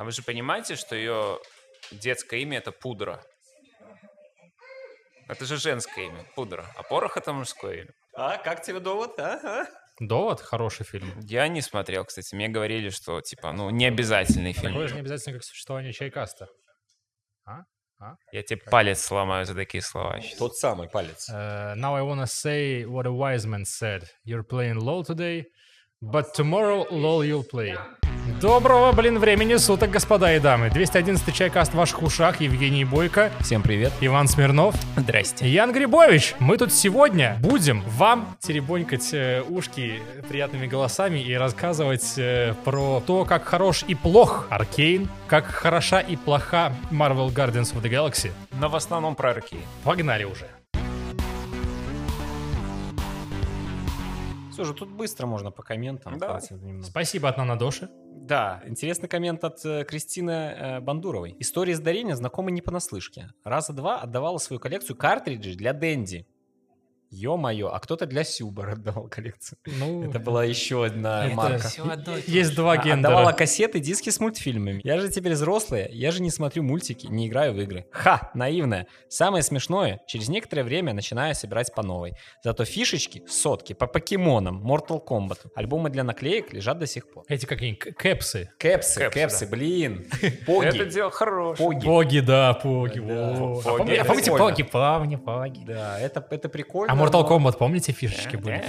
А вы же понимаете, что ее детское имя это пудра? Это же женское имя, пудра. А порох это мужское имя. А, как тебе довод, а? а? Довод хороший фильм. Я не смотрел, кстати. Мне говорили, что типа, ну, не обязательный фильм. Такое же не обязательно, как существование чайкаста. А? Я тебе палец сломаю за такие слова. щас. Тот самый палец. Uh, now I wanna say what a wise man said. You're playing low today, but tomorrow low you'll play. Доброго, блин, времени суток, господа и дамы. 211 чайкаст в ваших ушах. Евгений Бойко, Всем привет. Иван Смирнов, Здрасте. Ян Грибович. Мы тут сегодня будем вам теребонькать э, ушки приятными голосами и рассказывать э, про то, как хорош и плох Аркейн, как хороша и плоха Marvel Guardians of the Galaxy. Но в основном про Аркейн. Погнали уже. Слушай, тут быстро можно по комментам. Немного. Спасибо от Нанадоши. Да, интересный коммент от э, Кристины э, Бандуровой. История с дарения знакомы не понаслышке. Раза два отдавала свою коллекцию картриджей для Дэнди. Ё-моё, а кто-то для Сюбар отдавал коллекцию. Ну, Это была еще одна Это марка. есть два А, гендера. Отдавала кассеты, диски с мультфильмами. Я же теперь взрослая, я же не смотрю мультики, не играю в игры. Ха, наивная. Самое смешное, через некоторое время начинаю собирать по новой. Зато фишечки, сотки, по покемонам, Mortal Kombat, альбомы для наклеек лежат до сих пор. Эти какие к- кэпсы. Кэпсы, Кэпсы, кэпсы, да. блин. Это Поги. дело хорошее. Поги. Поги, да, поги. Да. во. Поги, А помни- это а помните поги? Помни, поги. Да, это, это прикольно. Mortal Kombat, помните, фишечки были?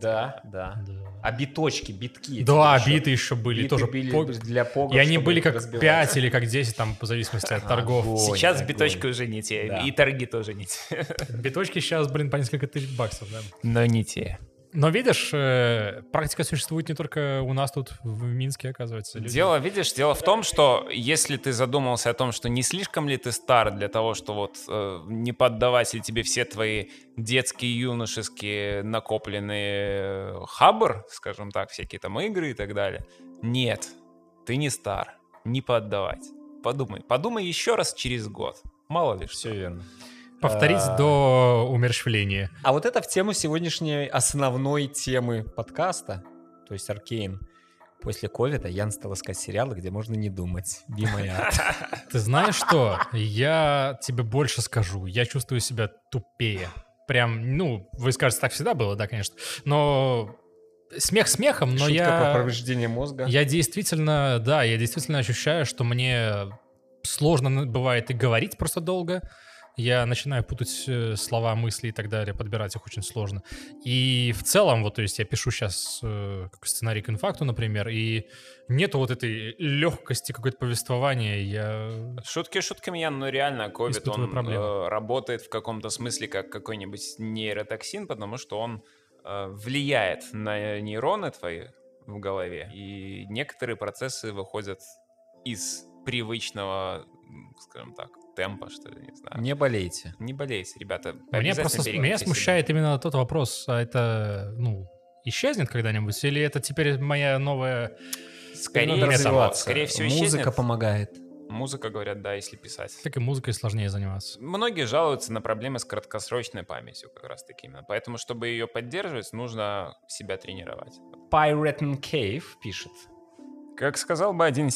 Да, да. А биточки, битки. Да, биты еще были, тоже для погов, И они были как разбивать. 5 или как 10, там, по зависимости от торгов. Сейчас биточки уже не те, и торги тоже не те. Биточки сейчас, блин, по несколько тысяч баксов, да. Но не те. Но видишь, э, практика существует не только у нас тут в Минске, оказывается. люди- Дело, видишь, дело в том, что если ты задумался о том, что не слишком ли ты стар для того, что вот э, не поддавать ли тебе все твои детские, юношеские накопленные э, хабр, скажем так, всякие там игры и так далее. Нет, ты не стар, не поддавать. Подумай, подумай еще раз через год. Мало ли что. Все верно. Повторить А, до умерщвления. А вот это в тему сегодняшней основной темы подкаста, то есть Аркейн. После ковида Ян стал искать сериалы, где можно не думать. Be my art. Ты знаешь что? Я тебе больше скажу. Я чувствую себя тупее. Прям, ну, вы скажете, так всегда было, да, конечно. Но смех смехом, но Шутка про я... повреждение мозга. Я действительно, да, я действительно ощущаю, что мне сложно бывает и говорить просто долго. Я начинаю путать э, слова, мысли и так далее, подбирать их очень сложно. И в целом, вот, то есть я пишу сейчас как сценарий к инфакту, например, и нету вот этой легкости какой-то повествования. Я... Шутки шутками, Ян, но реально ковид, Испытываю он проблемы. э, работает в каком-то смысле как какой-нибудь нейротоксин, потому что он э, влияет на нейроны твои в голове, и некоторые процессы выходят из привычного, скажем так, темпа, что ли, не знаю. Не болейте. Не болейте, ребята. Меня просто меня себя. смущает именно тот вопрос, а это, ну, исчезнет когда-нибудь? Или это теперь моя новая... Скорее Надо всего, скорее всего, Музыка исчезнет. помогает. Музыка, говорят, да, если писать. Так и музыкой сложнее заниматься. Многие жалуются на проблемы с краткосрочной памятью, как раз таки именно. Поэтому, чтобы ее поддерживать, нужно себя тренировать. Piraten Cave пишет. Как сказал бы один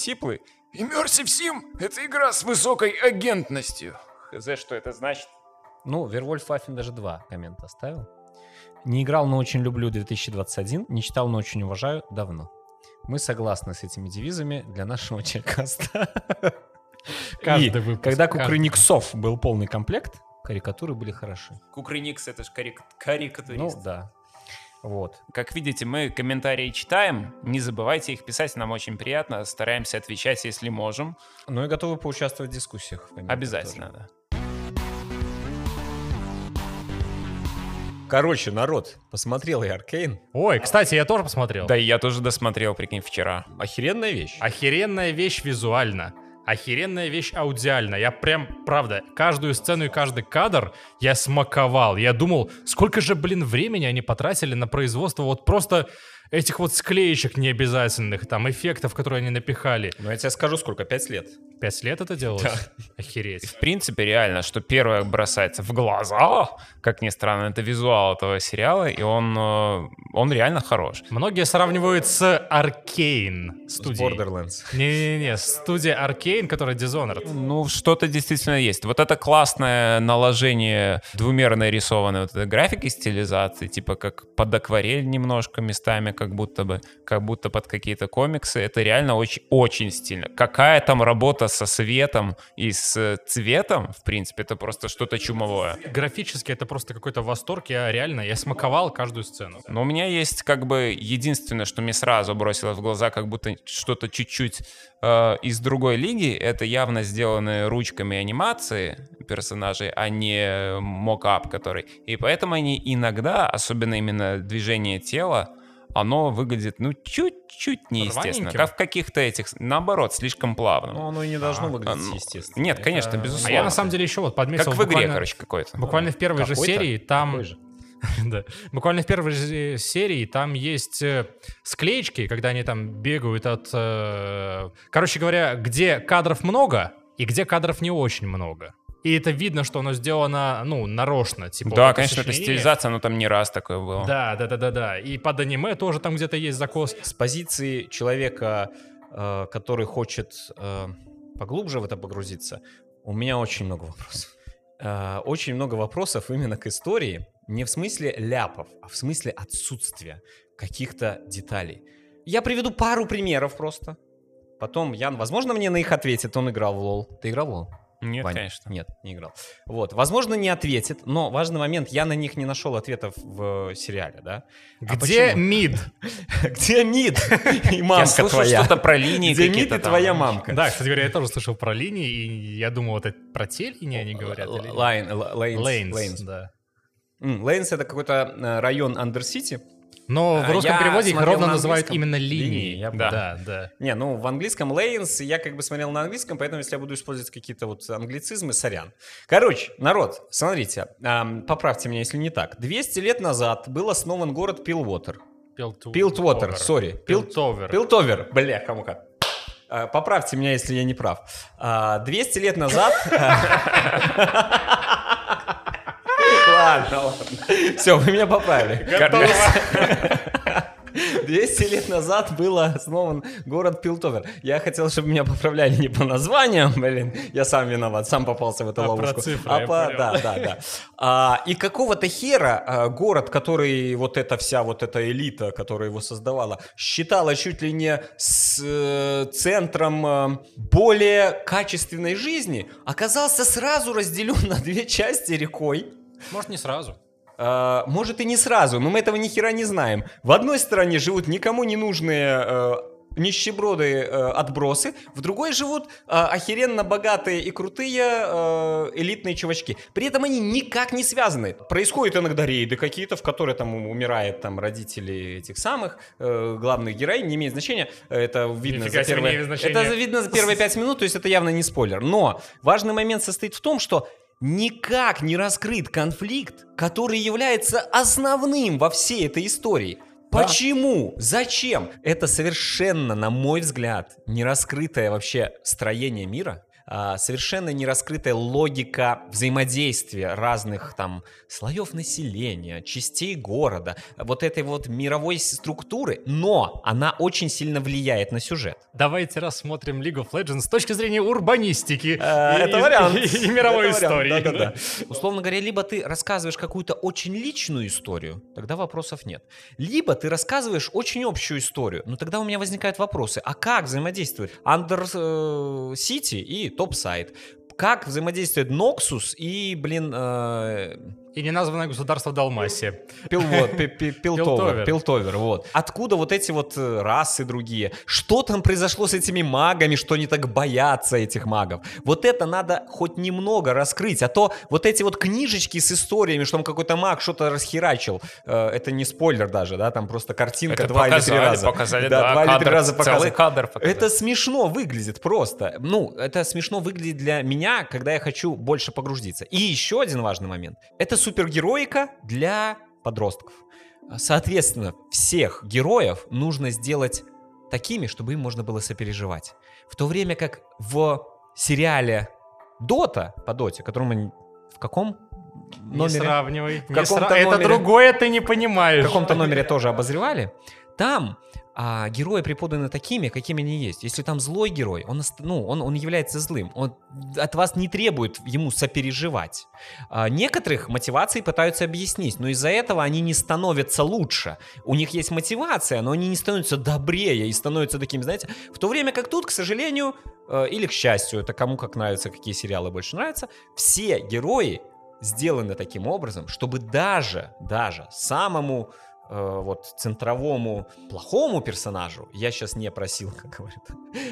Сиплый, Immersive Sim — это игра с высокой агентностью. Хз, что это значит? Ну, Вервольф Ваффин даже два коммента оставил. Не играл, но очень люблю 2021. Не читал, но очень уважаю давно. Мы согласны с этими девизами для нашего чайкаста. Каждый И выпуск, когда. Кукрыниксов был полный комплект, карикатуры были хороши. Кукрыникс — это же карик- Ну, карикатурист. да. Вот. Как видите, мы комментарии читаем. Не забывайте их писать, нам очень приятно. Стараемся отвечать, если можем. Ну и готовы поучаствовать в дискуссиях. в Обязательно, тоже. да. Короче, народ, посмотрел я Аркейн. Ой, кстати, я тоже посмотрел. Да и я тоже досмотрел, прикинь, вчера. Охеренная вещь. Охеренная вещь визуально. Охеренная вещь аудиально. Я прям, правда, каждую сцену и каждый кадр я смаковал. Я думал, сколько же, блин, времени они потратили на производство вот просто этих вот склеечек необязательных, там, эффектов, которые они напихали. Ну я тебе скажу, сколько, пять лет. Пять лет это делалось? Охереть. В принципе, реально, что первое бросается в глаза, как ни странно, это визуал этого сериала, и он, э, он реально хорош. Многие сравнивают с Аркейн С студией. Borderlands. Не-не-не, студия Аркейн, которая Dishonored. Ну, что-то действительно есть. Вот это классное наложение двумерной рисованной вот этой графики, стилизации, типа как под акварель немножко местами, как будто бы, как будто под какие-то комиксы. Это реально очень, очень стильно. Какая там работа со светом и с цветом, в принципе, это просто что-то чумовое. Графически это просто какой-то восторг. Я реально, я смаковал каждую сцену. Но у меня есть как бы единственное, что мне сразу бросилось в глаза, как будто что-то чуть-чуть э, из другой лиги. Это явно сделаны ручками анимации персонажей, а не мокап, который. И поэтому они иногда, особенно именно движение тела, оно выглядит, ну, чуть-чуть неестественно. Рваненьким? Как в каких-то этих, наоборот, слишком плавно. Ну, оно и не должно А, выглядеть ну, естественно. нет, Это- конечно, А безусловно. я на самом деле еще вот подметил... как в игре, короче, какой-то. Буквально в первой же серии там... Да. Буквально в первой же серии там есть э, склеечки, когда они там бегают от... э, Короче говоря, где кадров много и где кадров не очень много. И это видно, что оно сделано, ну, нарочно. Типа, Да, вот конечно, это стилизация, но там не раз такое было. Да, да, да, да, да. И под аниме тоже там где-то есть закос. С позиции человека, э, который хочет э, поглубже в это погрузиться, у меня очень много вопросов. Э, Очень много вопросов именно к истории, не в смысле ляпов, а в смысле отсутствия каких-то деталей. Я приведу пару примеров просто. Потом Ян, возможно, мне на них ответит. Он играл в LoL. Ты играл в LoL? Нет, Ваня? конечно. Нет, не играл. Вот, возможно, не ответит, но важный момент, я на них не нашел ответов в сериале, да? А Где почему? mid? Где Mid и Я мамка слышал твоя? что-то про линии Где Mid и твоя мамка? Да, кстати говоря, я тоже слышал про линии, и я думал, это про те линии они говорят? Lanes. Lanes, да. Лейнс это какой-то э, район Андерсити. Но А, в русском я переводе их ровно на называют именно Линии, линии. я понял. да, да. Не, ну в английском Лейнс, я как бы смотрел на английском, поэтому если я буду использовать какие-то вот англицизмы, сорян. Короче, народ, смотрите, ам, поправьте меня, если не так. 200 лет назад был основан город Пилвотер. Пилтвотер, сори. Пил- Пилтовер. Пилтовер, бля, кому-ка. А, Поправьте меня, если я не прав. А, 200 лет назад... Ладно, ладно. Все, вы меня поправили. Готово. 200 лет назад был основан город Пилтовер. Я хотел, чтобы меня поправляли не по названиям, блин, я сам виноват, сам попался в эту А про ловушку. цифры, а по, да, да, да. А, и какого-то хера а, город, который вот эта вся вот эта элита, которая его создавала, считала чуть ли не с э, центром э, более качественной жизни, оказался сразу разделен на две части рекой. Может, не сразу. Э, может и не сразу, но мы этого ни хера не знаем. В одной стороне живут никому не нужные э, нищеброды э, отбросы, в другой живут э, охеренно богатые и крутые э, элитные чувачки. При этом они никак не связаны. Происходят иногда рейды какие-то, в которые там умирают там родители этих самых э, главных героинь, не имеет значения. Это видно Нифига за первые... Это видно за первые пять минут, то есть это явно не спойлер. Но важный момент состоит в том, что никак не раскрыт конфликт, который является основным во всей этой истории. Почему? Зачем? Это совершенно, на мой взгляд, не раскрытое вообще строение мира, совершенно не раскрытая логика взаимодействия разных там слоев населения, частей города, вот этой вот мировой структуры, но она очень сильно влияет на сюжет. Давайте рассмотрим League of Legends с точки зрения урбанистики. Э, и- Это и- вариант. И, и мировой Это вариант, истории. Условно говоря, либо ты рассказываешь какую-то очень личную историю, тогда вопросов нет. Либо ты рассказываешь очень общую историю, но тогда у меня возникают вопросы. А как взаимодействует Under э, City и Topside? Как взаимодействует Noxus и, блин, э, И неназванное государство Далмасия. Пилвот, пи- пи- Пилтовер, Пилтовер. Вот. Откуда вот эти вот э, расы другие? Что там произошло с этими магами, что они так боятся этих магов? Вот это надо хоть немного раскрыть, а то вот эти вот книжечки с историями, что там какой-то маг что-то расхерачил, э, это не спойлер даже, да, там просто картинка Это два или три показали, раза. показали, да, да, два или три кадр, раза целый показали. кадр показали. Это смешно выглядит просто. Ну, это смешно выглядит для меня, когда я хочу больше погрузиться. И еще один важный момент. Это супергероика для подростков. Соответственно, всех героев нужно сделать такими, чтобы им можно было сопереживать. В то время как в сериале Дота, по Доте, которому мы в каком Не номере? сравнивай. В не каком-то сра- Это номере. другое ты не понимаешь. в каком-то номере тоже обозревали, там а, герои преподаны такими, какими они есть. Если там злой герой, он, ну, он, он является злым, он от вас не требует ему сопереживать. А, некоторых мотивации пытаются объяснить, но из-за этого они не становятся лучше. У них есть мотивация, но они не становятся добрее и становятся такими, знаете, в то время как тут, к сожалению, э, или к счастью, это кому как нравится, какие сериалы больше нравятся, все герои сделаны таким образом, чтобы даже, даже самому э, вот центровому плохому персонажу, я сейчас не просил, как говорят,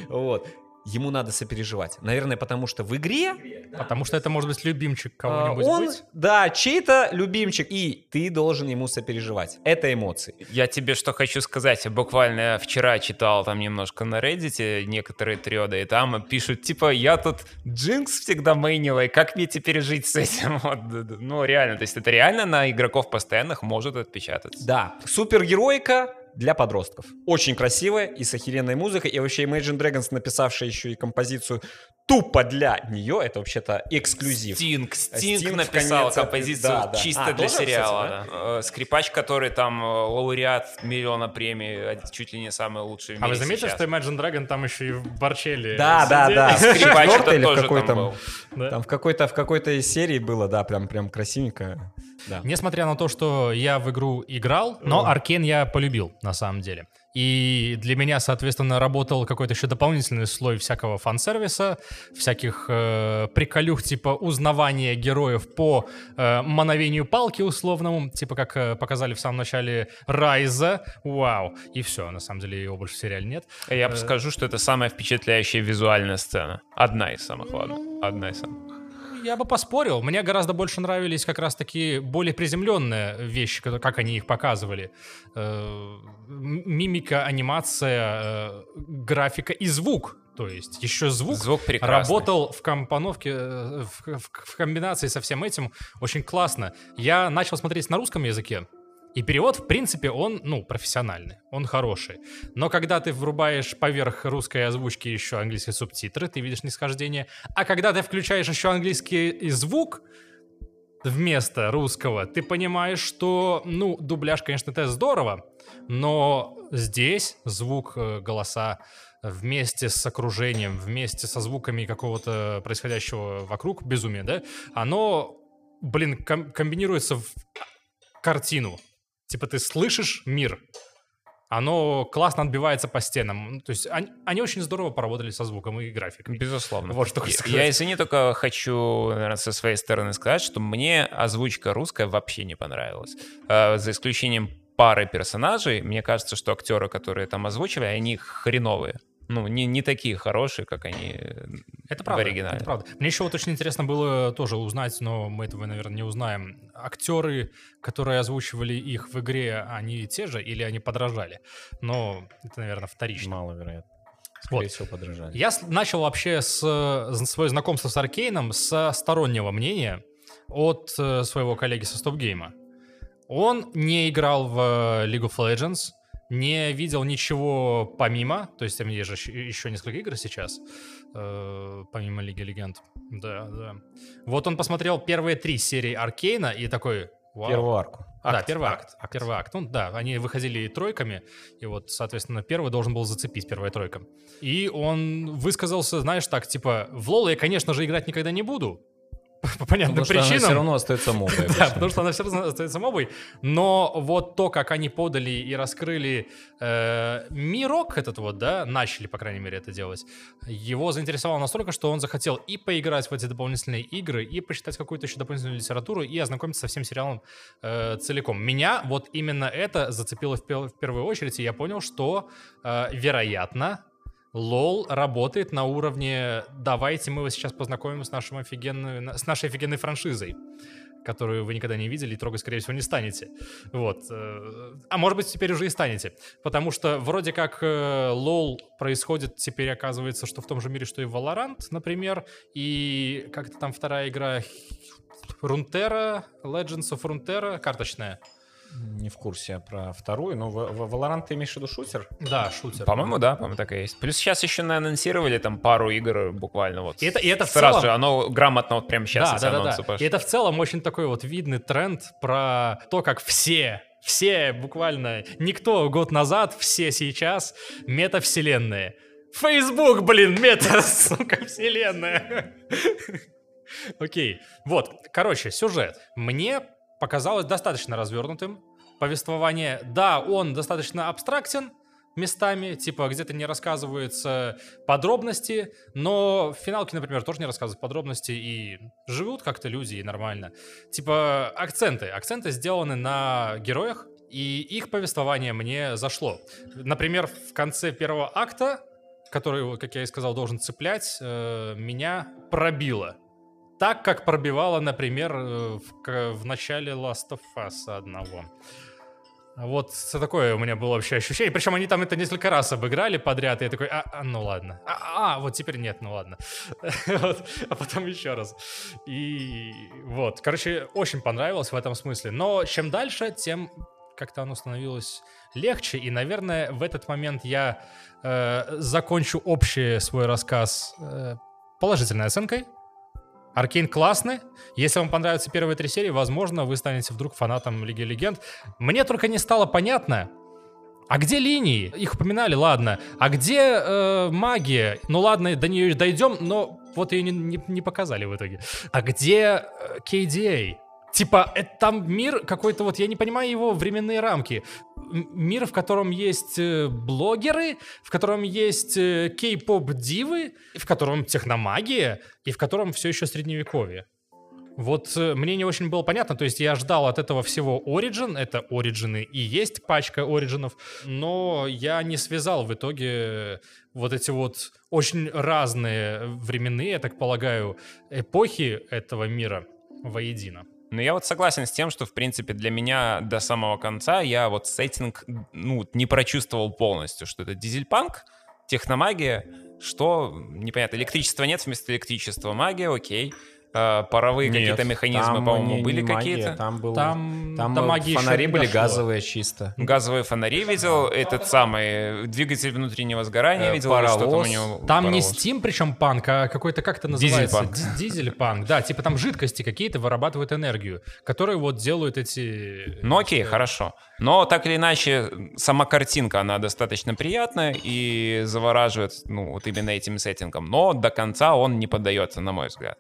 вот, ему надо сопереживать. Наверное, потому что в игре Потому что это может быть любимчик а, кого-нибудь он, быть. да, чей-то любимчик, и ты должен ему сопереживать. Это эмоции. Я тебе что хочу сказать. Я буквально вчера читал там немножко на Reddit некоторые треды, и там пишут, типа, я тут Джинкс всегда мейнила, и как мне теперь жить с этим? Вот, ну, реально, то есть это реально на игроков постоянных может отпечататься. Да, супергеройка для подростков. Очень красивая и с охеренной музыкой. И вообще Imagine Dragons, написавшая еще и композицию тупо для нее, это вообще-то эксклюзив. Стинг, Стинг Стинг написал конец, композицию да, да. чисто А, для тоже, сериала. кстати, да. Э, Скрипач, который там э, лауреат миллиона премий, э, чуть ли не самый лучший в А мире вы заметили, сейчас. что Imagine Dragon там еще и в Борчелли Да, да, сидели? да. Скрипач Четвёртый это или в тоже там там? был. Да. Там в какой-то в какой-то из серий было, да, прям прям красивенько. Да. Несмотря на то, что я в игру играл, но Аркен я полюбил, на самом деле. И для меня, соответственно, работал какой-то еще дополнительный слой всякого фан-сервиса, всяких э, приколюх типа узнавания героев по э, мановению палки условному, типа как э, показали в самом начале Райза. Вау. И все, на самом деле его больше в сериале нет. Я Э, бы скажу, что это самая впечатляющая визуальная сцена. Одна из самых, ладно. Ну, Одна из самых. Я бы поспорил. Мне гораздо больше нравились как раз-таки более приземленные вещи, как они их показывали. Э, Мимика, анимация, э, графика и звук. То есть еще звук, Звук прекрасный. работал в компоновке, э, в, в- в комбинации со всем этим очень классно. Я начал смотреть на русском языке, и перевод, в принципе, он, ну, профессиональный, он хороший. Но когда ты врубаешь поверх русской озвучки еще английские субтитры, ты видишь нисхождение. А когда ты включаешь еще английский звук вместо русского, ты понимаешь, что, ну, дубляж, конечно, это здорово, но здесь звук, э, голоса вместе с окружением, вместе со звуками какого-то происходящего вокруг безумия, да, оно, блин, ком- комбинируется в картину. Типа ты слышишь мир, оно классно отбивается по стенам. Ну, То есть они, они очень здорово поработали со звуком и графикой. Безусловно. Вот что Я-. Я, извини, только хочу, наверное, со своей стороны сказать, что мне озвучка русская вообще не понравилась. Э, За исключением пары персонажей, мне кажется, что актеры, которые там озвучивали, они хреновые. Ну, не, не такие хорошие, как они э, Это правда, в оригинале. это правда. Мне еще вот очень интересно было тоже узнать, но мы этого, наверное, не узнаем. Актеры, которые озвучивали их в игре, они те же или они подражали? Но это, наверное, вторично. Маловероятно. Вот. Скорее всего, подражали. Я начал вообще с, э, свое знакомство с Аркейном со стороннего мнения от э, своего коллеги со Стопгейма. Он не играл в League of Legends, не видел ничего помимо, то есть там есть же еще- несколько игр сейчас, э, помимо Лиги Легенд. Да, да. Вот он посмотрел первые три серии Аркейна и такой... «Вау». Первую арку. да, Акт, первый акт, акт, акт. Первый акт. Ну да, они выходили тройками, и вот, соответственно, первый должен был зацепить, первая тройка. И он высказался, знаешь, так, типа, в Лол я, конечно же, играть никогда не буду. По понятным Потому что она причинам. все равно остается мобой. Да, потому что она все равно остается мобой. Но вот то, как они подали и раскрыли э, мирок этот вот, да, начали, по крайней мере, это делать, его заинтересовало настолько, что он захотел и поиграть в эти дополнительные игры, и почитать какую-то еще дополнительную литературу, и ознакомиться со всем сериалом э, целиком. Меня вот именно это зацепило в первую очередь, и я понял, что, э, вероятно, Лол работает на уровне «давайте мы вас сейчас познакомим с, нашим офигенной, с нашей офигенной франшизой» которую вы никогда не видели и трогать, скорее всего, не станете. Вот. э, А может быть, теперь уже и станете. Потому что вроде как э, лол происходит теперь, оказывается, что в том же мире, что и Valorant, например, и как-то там вторая игра Рунтера, Legends of Runeterra, карточная. Не в курсе про вторую, но Valorant ты имеешь в виду шутер? Да, шутер. По-моему, да, по-моему, так и есть. Плюс сейчас еще анонсировали там пару игр буквально вот. И это- и это в Сразу целом- же, оно грамотно вот прямо сейчас да, да, да, да. И это в целом очень такой вот видный тренд про то, как все, все буквально, никто год назад, все сейчас метавселенные. Facebook, блин, мета, сука, вселенная. Окей, вот, короче, сюжет. Мне показалось достаточно развернутым. Повествование, да, он достаточно абстрактен местами, типа где-то не рассказываются подробности, но в финалке, например, тоже не рассказывают подробности и живут как-то люди и нормально. Типа акценты. Акценты сделаны на героях, и их повествование мне зашло. Например, в конце первого акта, который, как я и сказал, должен цеплять, э, меня пробило. Так, как пробивало, например, э, в, в начале Last of Us одного. Вот такое у меня было вообще ощущение. Причем они там это несколько раз обыграли подряд, и я такой, а, а, ну ладно. А, а, вот теперь нет, ну ладно. Вот, А потом еще раз. И вот, короче, очень понравилось в этом смысле. Но чем дальше, тем как-то оно становилось легче. И, наверное, в этот момент я э, закончу общий свой рассказ э, положительной оценкой. Аркейн классный. Если вам понравятся первые три серии, возможно, вы станете вдруг фанатом Лиги Легенд. Мне только не стало понятно, а где линии? Их упоминали, ладно. А где э, магия? Ну ладно, до нее дойдем, но вот ее не, не- не показали в итоге. А где э, KDA? Типа, это там мир какой-то, вот я не понимаю его временные рамки. Мир, в котором есть э, блогеры, в котором есть э, кей-поп-дивы, в котором техномагия, и в котором все еще средневековье. Вот э, мне не очень было понятно, то есть я ждал от этого всего Origin, это Origin и есть пачка Origинов, но я не связал в итоге вот эти вот очень разные временные, я так полагаю, эпохи этого мира воедино. Но я вот согласен с тем, что, в принципе, для меня до самого конца я вот сеттинг, ну, не прочувствовал полностью, что это дизельпанк, техномагия, что, непонятно, электричества нет, вместо электричества магия, окей. А, паровые Нет, какие-то механизмы, там по-моему, не- были не магия, какие-то. Там, был, Там, там э, магии фонари не были дошло. газовые чисто. Газовые фонари видел, этот самый двигатель внутреннего сгорания Э, видел, что там у паровоз. него. Там не паровоз. Steam, причем панк, а какой-то, как это называется? Дизель-панк. Ди- Дизель-панк, да, типа там жидкости какие-то вырабатывают энергию, которые вот делают эти... Ну окей, хорошо. Но так или иначе, сама картинка, она достаточно приятная и завораживает, ну, вот именно этим сеттингом. Но до конца он не поддается, на мой взгляд.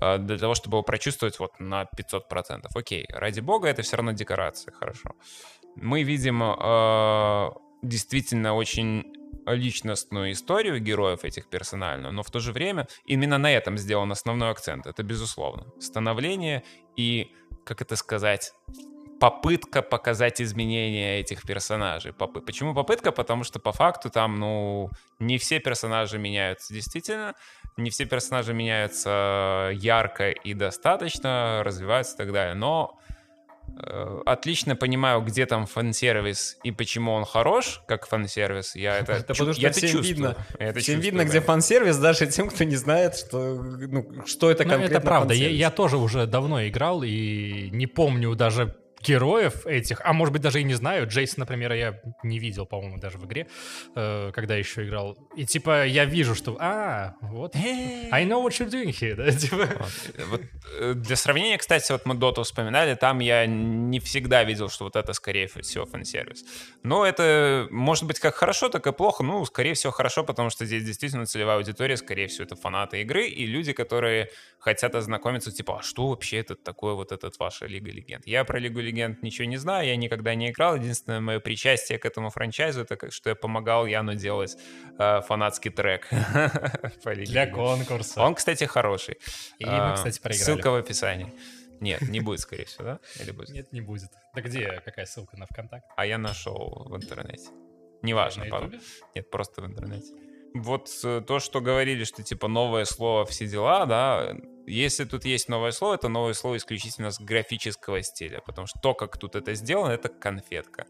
А, Для того, чтобы его прочувствовать вот на 500%. Окей, ради бога, это все равно декорация, хорошо. Мы видим э, действительно очень личностную историю героев этих персонально, но в то же время именно на этом сделан основной акцент, это безусловно. Становление и, как это сказать, попытка показать изменения этих персонажей. Попы- Почему попытка? Потому что по факту там, ну, не все персонажи меняются действительно, не все персонажи меняются ярко и достаточно, развиваются и так далее. Но э, отлично понимаю, где там фан-сервис и почему он хорош, как фан-сервис. Я это, Это чу- потому что я это всем чувствую. видно. Я это Всем чувствую, видно, да. где фан-сервис, даже тем, кто не знает, что, ну, что это Ну, конкретно это правда. Я, я тоже уже давно играл и не помню даже героев этих, а может быть даже и не знаю. Джейсон, например, я не видел, по-моему, даже в игре, э, когда еще играл. И типа я вижу, что а, вот, I know what you're doing here, да, типа. Вот, э, для сравнения, кстати, вот мы Доту вспоминали, там я не всегда видел, что вот это, скорее всего, фан-сервис. Но это может быть как хорошо, так и плохо. Ну, скорее всего, хорошо, потому что здесь действительно целевая аудитория, скорее всего, это фанаты игры и люди, которые хотят ознакомиться, типа, а что вообще это такое вот этот ваша Лига Легенд? Я про Лигу Легенд ничего не знаю, я никогда не играл. Единственное мое причастие к этому франчайзу, это как, что я помогал Яну делать э, фанатский трек по Лиге Для конкурса. Он, кстати, хороший. И мы, А, кстати, проиграли. Ссылка в описании. Нет, не будет, скорее всего, да? Или будет? Нет, не будет. Да где? Какая ссылка на ВКонтакте? А я нашел в интернете. Неважно, На? Нет, просто в интернете. Вот э, то, что говорили, что типа новое слово все дела, да, если тут есть новое слово, это новое слово исключительно с графического стиля, потому что то, как тут это сделано, это конфетка.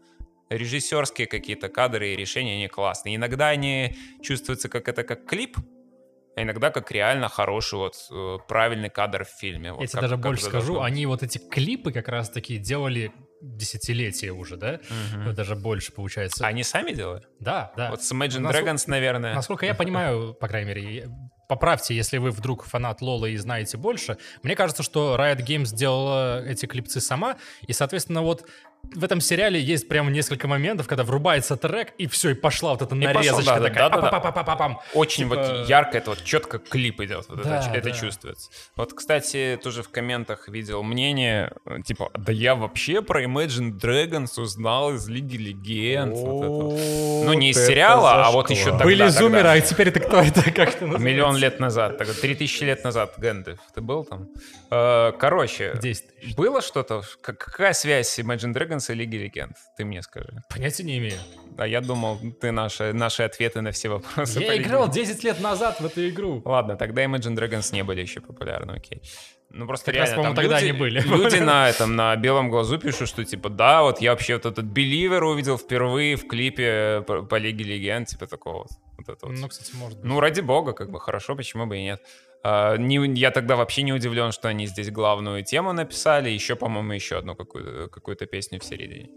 Режиссерские какие-то кадры и решения, они классные. Иногда они чувствуются как это как клип, а иногда как реально хороший вот э, правильный кадр в фильме. Вот Я тебе даже как больше скажу, они вот эти клипы как раз-таки делали десятилетия уже, да? Мгм. Даже больше получается. Они сами делают? Да, да. Вот с Imagine Насколько- Dragons, наверное. Насколько я понимаю, по крайней мере, поправьте, если вы вдруг фанат Лола и знаете больше. Мне кажется, что Riot Games сделала эти клипцы сама, и, соответственно, вот в этом сериале есть прямо несколько моментов, когда врубается трек, и все, и пошла вот эта И пошел, нарезочка да, да, такая. да, да, да. па-па-па-па-пам. Очень Типа- вот ярко, это вот четко клип идет, вот Да, это, это да. чувствуется. Вот, кстати, тоже в комментах видел мнение, типа, да я вообще про Imagine Dragons узнал из Лиги Легенд. вот это вот. Ну, не из это сериала, а вот еще тогда, Были зумеры, а теперь это кто это? Как это называется? Миллион лет назад, тогда, три тысячи лет назад, Гэндальф, ты был там? Э, Короче, 10 тысяч. было что-то? Как- Какая связь Imagine Dragons и Лиги Легенд? Ты мне скажи. Понятия не имею. А я думал, ты наши, наши ответы на все вопросы. Я играл Легенд. 10 лет назад в эту игру. Ладно, тогда Imagine Dragons не были еще популярны, окей. Ну просто Как раз, реально, там по-моему, тогда люди, они были. люди на этом, на белом глазу пишут, что типа, да, вот я вообще вот этот Believer увидел впервые в клипе по, по Лиге Легенд, типа такого вот. вот это вот. Ну, кстати, может быть. Ну, ради бога, как бы хорошо, почему бы и нет. А, не- я тогда вообще не удивлен, что они здесь главную тему написали, еще, по-моему, еще одну какую-то, какую-то песню в середине.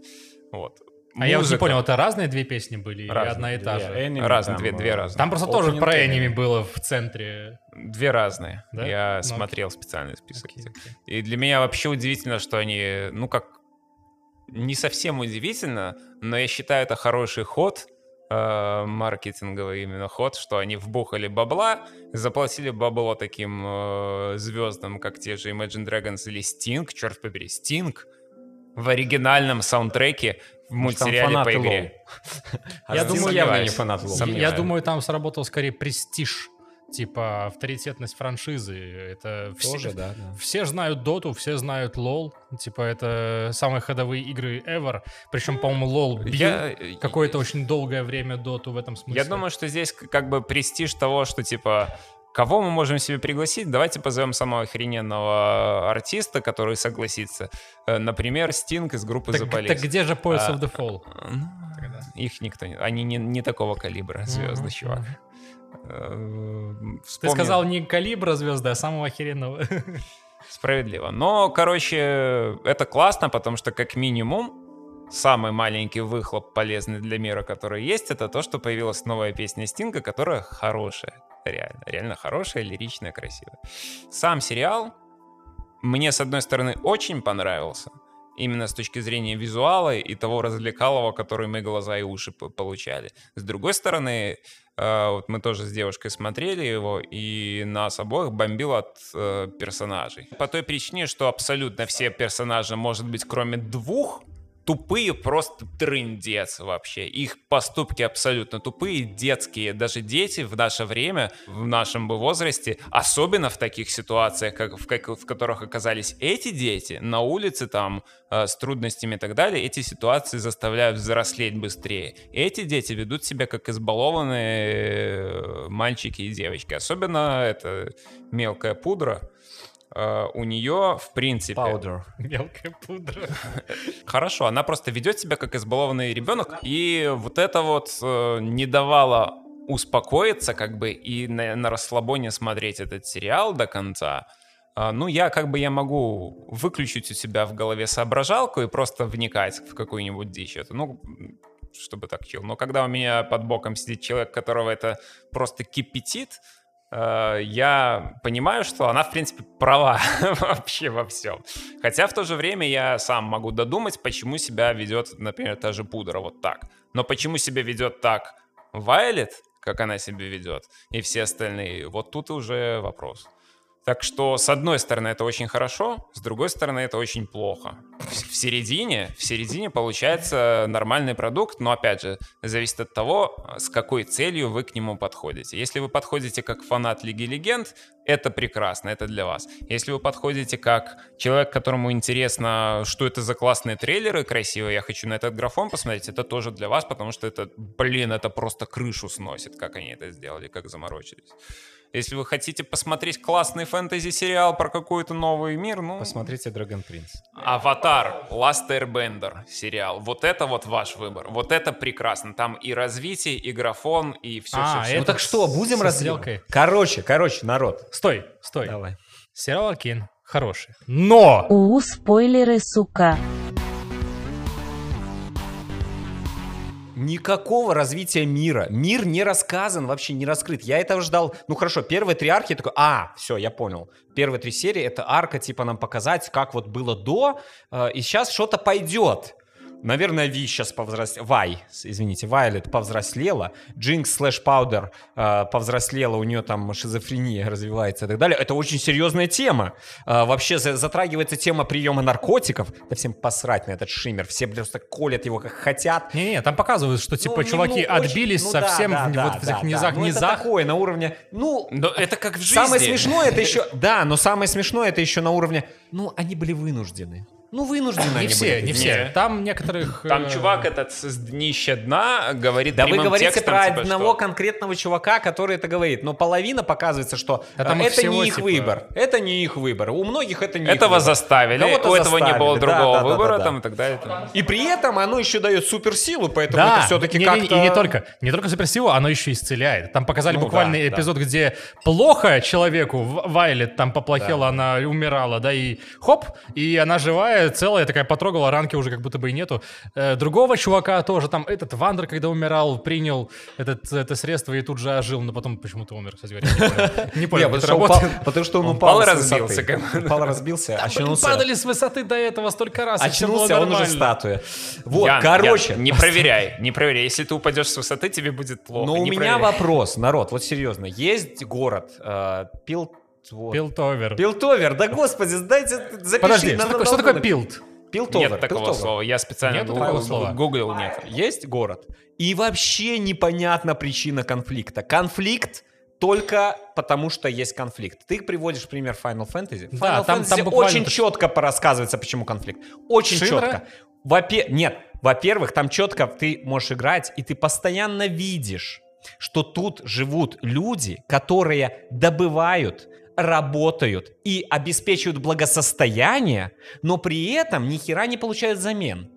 Вот. А я вот не Музыка. понял, это разные две песни были или Разные, одна и та Две же? Enemy, Разные, там, две- две э, разные. Там просто тоже про энеми было в центре. Две разные. Да? Я Ну, смотрел специальный список. Окей, окей. И для меня вообще удивительно, что они, ну как, не совсем удивительно, но я считаю это хороший ход, э, маркетинговый именно ход, что они вбухали бабла, заплатили бабло таким э, звездам, как те же Imagine Dragons или Sting, черт побери, Sting в оригинальном саундтреке в мультсериале по игре. LoL. Я Я думаю, явно не фанат. Я думаю, там сработал скорее престиж, типа авторитетность франшизы. Это все, Тоже, да, да. все знают Доту, все знают LoL. Типа это самые ходовые игры ever. Причем, по-моему, LoL Я- какое-то очень долгое время Доту в этом смысле. Я думаю, что здесь как бы престиж того, что типа кого мы можем себе пригласить? Давайте позовем самого охрененного артиста, который согласится. Э, Например, Стинг из группы так, Police. так где же Poets А, of the Fall? Ну, Их никто не... Они не, не такого калибра звезды, Мгм, чувак. Э, Ты сказал не калибра звезды, а самого охеренного. Справедливо. Но, короче, это классно, потому что как минимум самый маленький выхлоп полезный для мира, который есть, это то, что появилась новая песня Стинга, которая хорошая. Реально, реально хорошая, лиричная, красивая. Сам сериал мне, с одной стороны, очень понравился. Именно с точки зрения визуала и того развлекалого, который мы глаза и уши получали. С другой стороны, вот мы тоже с девушкой смотрели его, и нас обоих бомбило от э, персонажей. По той причине, что абсолютно все персонажи, может быть, кроме двух, тупые просто трындец вообще. Их поступки абсолютно тупые, детские. Даже дети в наше время, в нашем бы возрасте, особенно в таких ситуациях, как, в, как- в которых оказались эти дети, на улице там э, с трудностями и так далее, эти ситуации заставляют взрослеть быстрее. Эти дети ведут себя как избалованные э, мальчики и девочки. Особенно это мелкая пудра. Э, у нее, в принципе... Powder. Мелкая пудра. Хорошо, она просто ведет себя как избалованный ребенок, и вот это вот э, не давало успокоиться, как бы, и на, на расслабоне смотреть этот сериал до конца. А, ну, я как бы я могу выключить у себя в голове соображалку и просто вникать в какую-нибудь дичь. Это, ну, чтобы так чил. Но когда у меня под боком сидит человек, которого это просто кипятит, я понимаю, что она, в принципе, права вообще во всем. Хотя в то же время я сам могу додумать, почему себя ведет, например, та же пудра вот так. Но почему себя ведет так Вайлет, как она себя ведет, и все остальные, вот тут уже вопрос. Так что, с одной стороны, это очень хорошо, с другой стороны, это очень плохо. В середине, в середине получается нормальный продукт, но, опять же, зависит от того, с какой целью вы к нему подходите. Если вы подходите как фанат Лиги Легенд, это прекрасно, это для вас. Если вы подходите как человек, которому интересно, что это за классные трейлеры красивые, я хочу на этот графон посмотреть, это тоже для вас, потому что это, блин, это просто крышу сносит, как они это сделали, как заморочились. Если вы хотите посмотреть классный фэнтези-сериал про какой-то новый мир, ну... Посмотрите Dragon Prince. Аватар, Last Airbender сериал. Вот это вот ваш выбор. Вот это прекрасно. Там и развитие, и графон, и все, А, все, это- Ну так что, будем разделкой? Короче, короче, народ. Стой, стой. Давай. Сериал Аркейн хороший. Но! У, спойлеры, сука. Никакого развития мира. Мир не рассказан, вообще не раскрыт. Я этого ждал. Ну хорошо, первые три арки такой, а, все, я понял. Первые три серии это арка, типа нам показать, как вот было до, э, и сейчас что-то пойдет. Наверное, Ви сейчас повзрослела. Вай, извините, Вайлет повзрослела. Джинкс слэш Паудер э, повзрослела, у нее там шизофрения развивается и так далее. Это очень серьезная тема. Э, вообще за- затрагивается тема приема наркотиков. Да всем посрать на этот шиммер. Все просто колят его как хотят. Не-не, там показывают, что типа Ну, чуваки ну, очень- отбились ну да, совсем да, в, да, вот в да, этих да. низах, Ну, это низах. такое на уровне, ну, Но это как в жизни. Самое смешное это еще, да, но самое смешное это еще на уровне, ну, они были вынуждены. Ну, вынуждены Не все, не все. Там некоторых... Там э, чувак этот с днища дна говорит Да вы говорите текстом, про типа, одного что- конкретного чувака, который это говорит, но половина показывается, что Да там э, это не их типа- выбор, это не их выбор. У многих это не Этого заставили, Кого-то у этого не было другого да, да, выбора да, да. там и так далее. там. И при этом оно еще дает суперсилу, поэтому Да, это все-таки не, как-то... и не только, не только суперсилу, оно еще исцеляет. Там показали Ну буквально да, да. эпизод, где плохо человеку, Вайлет там поплохело, она умирала, да, и хоп, и она живая, целая, такая потрогала, ранки уже как будто бы и нету. Э, другого чувака тоже, там этот Вандер, когда умирал, принял этот, это средство и тут же ожил, но потом почему-то умер, кстати говоря. Не понял, потому, что упал, работает. потому что он, упал, и разбился, Упал, разбился, Блин, очнулся. падали с высоты до этого столько раз, Очнулся, он уже статуя. Вот, короче. Не проверяй, не проверяй. Если ты упадешь с высоты, тебе будет плохо. Но у Не меня вопрос, народ, вот серьезно. Есть город, э, Пил... вот. Пилтовер. Пилтовер, да господи, дайте, запиши. Подожди, на- что, на- что такое пилт? Пилтовер. Нет такого Пилтовер. слова. Я специально Нету гуглил, такого слова? гуглил, нет. Есть город. И вообще непонятна причина конфликта. Конфликт только потому, что есть конфликт. Ты приводишь пример Final Fantasy. В Да, Final там- Fantasy там буквально очень четко порассказывается, почему конфликт. Очень Шинра? четко. Вопе... Нет, во-первых, там четко ты можешь играть, и ты постоянно видишь, что тут живут люди, которые добывают, работают и обеспечивают благосостояние, но при этом ни хера не получают взамен.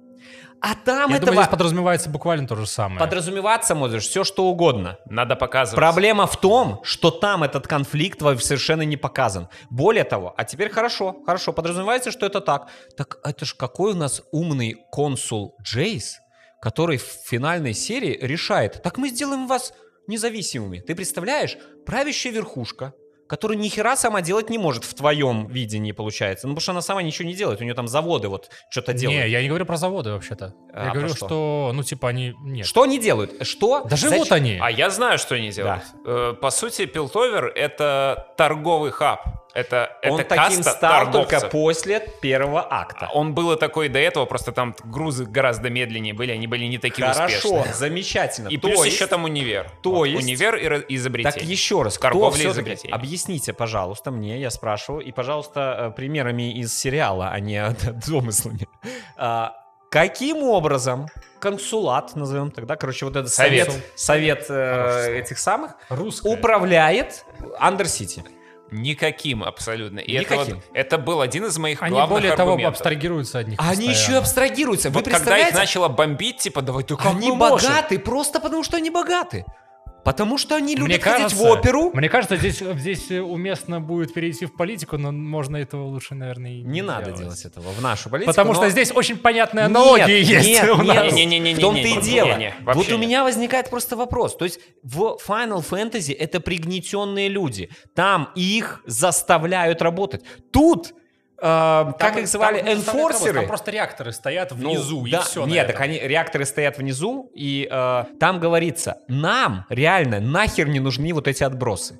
А там Я этого думаю, здесь подразумевается буквально то же самое. подразумеваться можешь все что угодно. Надо показывать. Проблема в том, что там этот конфликт совершенно не показан. Более того, а теперь хорошо, хорошо, подразумевается, что это так. Так это ж какой у нас умный консул Джейс, который в финальной серии решает, так мы сделаем вас независимыми. Ты представляешь, правящая верхушка, которая ни хера сама делать не может в твоем видении, получается. Ну, потому что она сама ничего не делает, у нее там заводы вот что-то делают. Не, я не говорю про заводы вообще-то. А я говорю, что? что? ну, типа, они... Нет. Что они делают? Что? Да живут Зачем? они. А я знаю, что они делают. Э, По сути, Пилтовер — это торговый хаб. Это, Он это таким каста стал торговцев. только после первого акта. Он был и такой до этого, просто там грузы гораздо медленнее были, они были не такие Хорошо, успешные. замечательно. И То плюс есть- еще там универ. то Вот, есть- Универ и изобретение. Так еще раз, Торговля кто изобретение. Объясните, пожалуйста, мне, я спрашиваю, и, пожалуйста, э, примерами из сериала, а не домыслами. А, Каким образом консулат, назовем тогда, короче, вот этот Совет. совет, совет э, этих самых, Русская. управляет Андер-Сити? Никаким абсолютно. И это, Никаким. вот, это был один из моих Они главных более того аргументов. абстрагируются от них Они еще и постоянно. абстрагируются. Вы Вот когда их начало бомбить, типа, давай, ты как Они мы можем? богаты просто потому, что они богаты. Потому что они любят Мне ходить кажется, в оперу. Мне кажется, здесь, здесь уместно будет перейти в политику, но можно этого лучше, наверное, и Не надо делать этого в нашу политику. Потому но- что здесь очень понятные аналогии Нет, есть нет, у нет, нас. Не-не-не-не-не, в том-то и дело. не-не, вообще вот у нет. меня возникает просто вопрос. То есть в Final Fantasy это пригнетенные люди. Там их заставляют работать. Тут, э, как Там- их звали, там энфорсеры. Там просто реакторы стоят Ну, внизу, и да, все. Нет, так они, реакторы стоят внизу, и э, там говорится, нам реально нахер не нужны вот эти отбросы.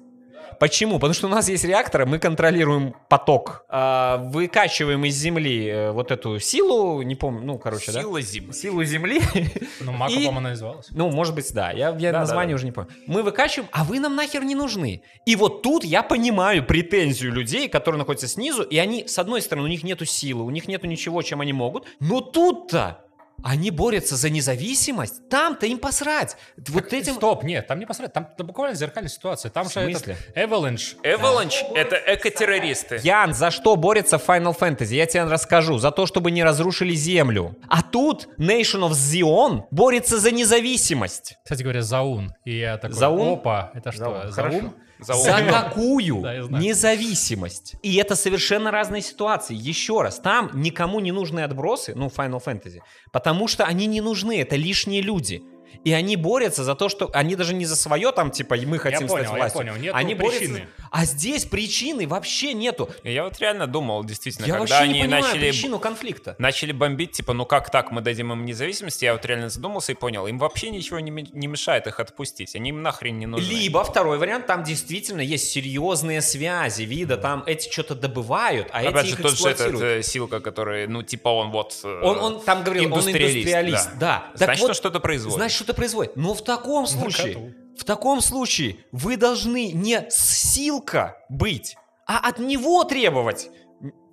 Почему? Потому что у нас есть реакторы, мы контролируем поток, э, выкачиваем из земли э, вот эту силу, не помню, ну, короче, да? Сила зимы. Силу земли. Ну, Мака, И- по-моему, она называлась. Ну, может быть, да. Я, я Да, название да, да. уже не помню. Мы выкачиваем, а вы нам нахер не нужны. И вот тут я понимаю претензию людей, которые находятся снизу, и они, с одной стороны, у них нету силы, у них нету ничего, чем они могут, но тут-то они борются за независимость. Там-то им посрать. Вот этим... Стоп, нет, там не посмотреть, там, там буквально зеркальная ситуация. Там В же этот смысле? Avalanche. Эволанч — это экотеррористы. Ян, за что борется Final Fantasy? Я тебе расскажу. За то, чтобы не разрушили Землю. А тут Nation of Zion борется за независимость. Кстати говоря, Заун. И я такой, Заун? опа, это что, Заун, Заун? Заун. За какую Да, независимость? И это совершенно разные ситуации. Еще раз, там никому не нужны отбросы, ну, Final Fantasy, потому что они не нужны, это лишние люди. И они борются за то, что они даже не за свое там, типа, мы хотим понял, стать я властью. понял. Нету они причины. борются. А здесь причины вообще нету. Я вот реально думал, действительно, Я когда они понимаю начали причину конфликта. начали бомбить, типа, ну как так, мы дадим им независимость, я вот реально задумался и понял, им вообще ничего не, не мешает их отпустить, они им нахрен не нужны. Либо второй вариант, там действительно есть серьезные связи, вида, там эти что-то добывают, а Опять эти же, их тот же этот э, Силка, который, ну, типа, он вот... э, Он, он там говорил, он индустриалист, индустриалист, да. Так Значит, вот, что-то производит. Значит, что-то производит. Но в таком случае, коту. в таком случае вы должны не силка быть, а от него требовать.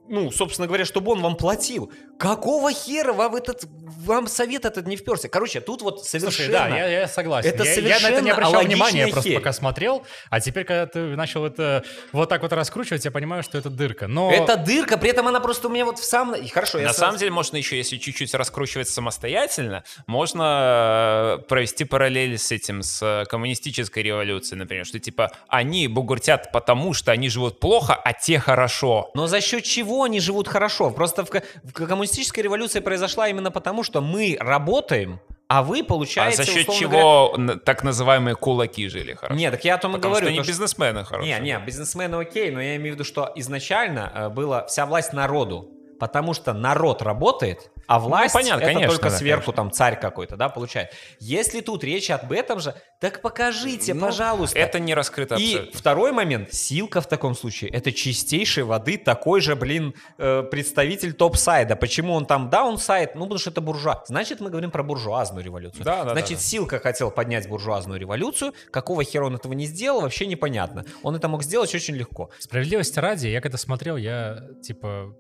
Ну, собственно говоря, чтобы он вам платил. Какого хера вам этот, вам совет этот не вперся? Короче, тут вот совершенно... Слушай, да, я, я согласен. Это я, я на это не обращал внимания, я просто херь. пока смотрел. А теперь, когда ты начал это вот так вот раскручивать, я понимаю, что это дырка. Но Это дырка, при этом она просто у меня вот в самом... Хорошо, я На сразу- самом деле, можно еще, если чуть-чуть раскручивать самостоятельно, можно э, провести параллель с этим, с э, коммунистической революцией, например, что типа они бугуртят потому, что они живут плохо, а те хорошо. Но за счет чего они живут хорошо? Просто в, в коммунистической революции произошла именно потому, что мы работаем, а вы А получаете... за счет чего н- так называемые кулаки жили хорошо? Нет, так я о том и Потому говорю. что то, что- бизнесмены хорошие. Не, не, бизнесмены окей, но я имею в виду, что изначально э, была вся власть народу. Потому что народ работает, а власть понятно, это конечно, только да, сверху там царь какой-то, да, получает. Если тут речь об этом же, так покажите, Ну, пожалуйста. Это не раскрыто И абсолютно. второй момент, Силка в таком случае, это чистейшей воды такой же, блин, э, представитель топ-сайда. Почему он там даунсайд? Ну, потому что это буржуа. Значит, мы говорим про буржуазную революцию. Да, да, Значит, да, да. Силка хотел поднять буржуазную революцию. Какого хера он этого не сделал, вообще непонятно. Он это мог сделать очень легко. справедливости ради, я когда смотрел, я типа...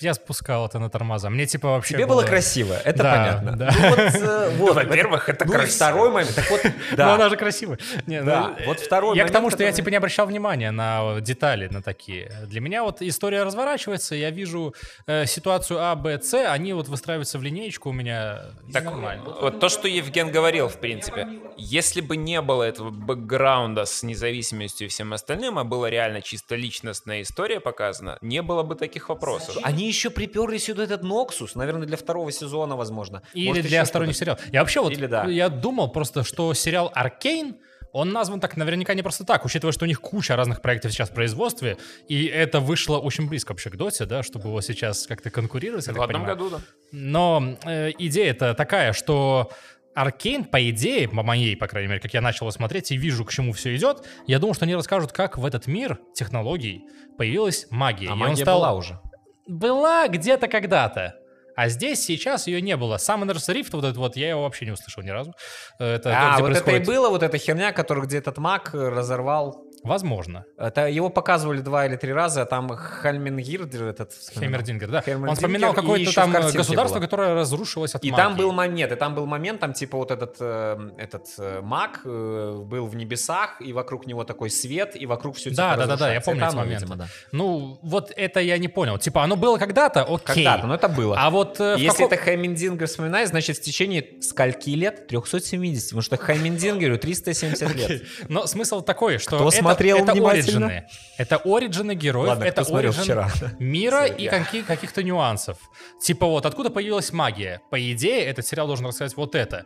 Я спускал это на тормоза. Мне типа вообще Тебе было красиво, это Да, понятно. да. Ну, вот, э, вот. Во-первых, это Ну красиво. второй момент. Так вот, Да. Но она же красивая. Не, ну, Да, вот второй Я к тому, что я типа не обращал внимания на детали, на такие. Для меня вот история разворачивается, я вижу э, ситуацию А, Б, С, они вот выстраиваются в линеечку у меня Так, нормально. вот то, что Евген говорил, в принципе, если бы не было этого бэкграунда с независимостью и всем остальным, а была реально чисто личностная история показана, не было бы таких вопросов. Они еще приперли сюда этот Ноксус, наверное, для второго сезона, возможно. Или Может, для сторонних сериалов. Я вообще вот, Или да. я думал просто, что сериал «Аркейн», он назван так наверняка не просто так, учитывая, что у них куча разных проектов сейчас в производстве, и это вышло очень близко вообще к Доте, да, чтобы его сейчас как-то конкурировать, я В одном понимаю. году, да. Но э, идея-то такая, что Аркейн, по идее, по моей, по крайней мере, как я начал его смотреть и вижу, к чему все идет, я думал, что они расскажут, как в этот мир технологий появилась магия. А и он магия стал... была уже. Была где-то когда-то. А здесь сейчас ее не было. Summoner's Rift, вот этот вот, я его вообще не услышал ни разу. Э, Это а, вот это и происходит- было, вот эта херня, которую где этот маг э, разорвал. Возможно. Это его показывали два или три раза, а там Хальменгирд этот. Хеймердингер, да. Хеймердингер, Он вспоминал какое-то там государство, было. которое разрушилось от И магии. там был момент, и там был момент, там типа вот этот, э, этот э, маг э, был в небесах, и вокруг него такой свет, и вокруг все Да, типа да, да, да, я помню Это эти оно, моменты. видимо, да. Ну, вот это я не понял. Типа, оно было когда-то, окей. Когда-то, но это было. А вот э, Если каком- это Хаймендингер вспоминает, значит в течение скольки лет? 370, потому что Хаймендингеру 370 лет. Но смысл такой, что это, смотрел это внимательно? оригины. Это оригины героев, Ладно, это оригин вчера. мира и каких- каких-то нюансов. Типа вот, откуда появилась магия? По идее, этот сериал должен рассказать вот это.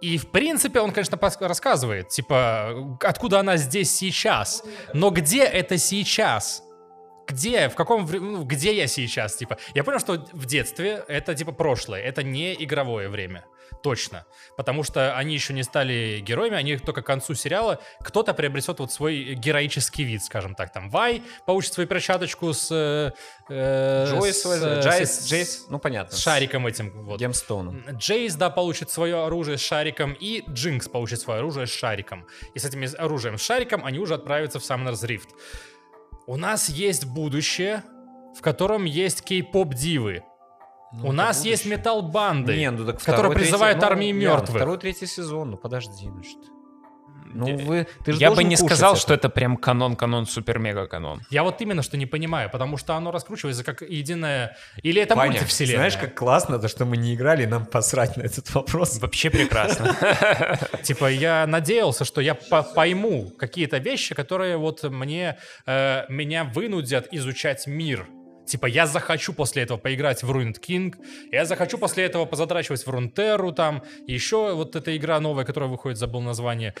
И, в принципе, он, конечно, рассказывает, типа, откуда она здесь сейчас. Но где это сейчас? Где, в каком, ну, где я сейчас, типа? Я понял, что в детстве это, типа, прошлое, это не игровое время. Точно. Потому что они еще не стали героями, они только к концу сериала кто-то приобретет вот свой героический вид, скажем так. Там Вай получит свою перчаточку с... э, э, Джойс, с, Джайс, с- Джейс, ну понятно. с шариком этим. Вот. Gemstone ом. Джейс, да, получит свое оружие с шариком, и Джинкс получит свое оружие с шариком. И с этим оружием с шариком они уже отправятся в Summoner's Rift. У нас есть будущее, в котором есть кей-поп-дивы. Ну, У нас есть метал-банды, Не, ну так которые призывают третий- ну, армии Ян, мертвых. Второй, третий сезон, ну подожди, ну что. Ну Я- вы, ты же Я бы не кушать сказал, это. что это прям канон-канон, супер-мега-канон. Я вот именно что не понимаю, потому что оно раскручивается как единое... Или это Ваня, мультивселенная? знаешь, как классно, то, что мы не играли, нам посрать на этот вопрос. Вообще прекрасно. Типа, я надеялся, что я по- пойму какие-то вещи, которые вот мне, э, меня вынудят изучать мир. Типа, я захочу после этого поиграть в Ruined King, я захочу после этого позадрачивать в Рунтеру там, еще вот эта игра новая, которая выходит, забыл название.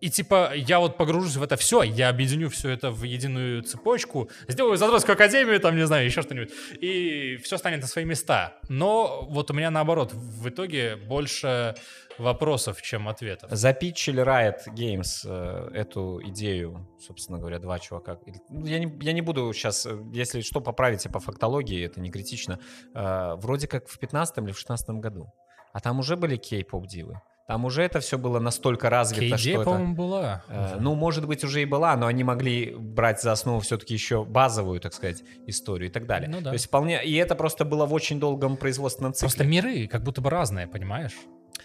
И типа, я вот погружусь в это все, я объединю все это в единую цепочку, сделаю задротскую академию, там, не знаю, еще что-нибудь, и все станет на свои места. Но вот у меня наоборот, в итоге больше вопросов, чем ответов. Запитчили Riot Games э, эту идею, собственно говоря, два чувака. Ну, Я не, я не буду сейчас, э, если что, поправите по фактологии, это не критично. Э, вроде как в 15 или в 16 году. А там уже были кей-поп дивы. Там уже это все было настолько развито, KD, что это... по-моему, была. Э, Ну, может быть, уже и была, но они могли брать за основу все-таки еще базовую, так сказать, историю и так далее. Ну да. То есть вполне... И это просто было в очень долгом производственном цикле. Просто миры как будто бы разные, понимаешь?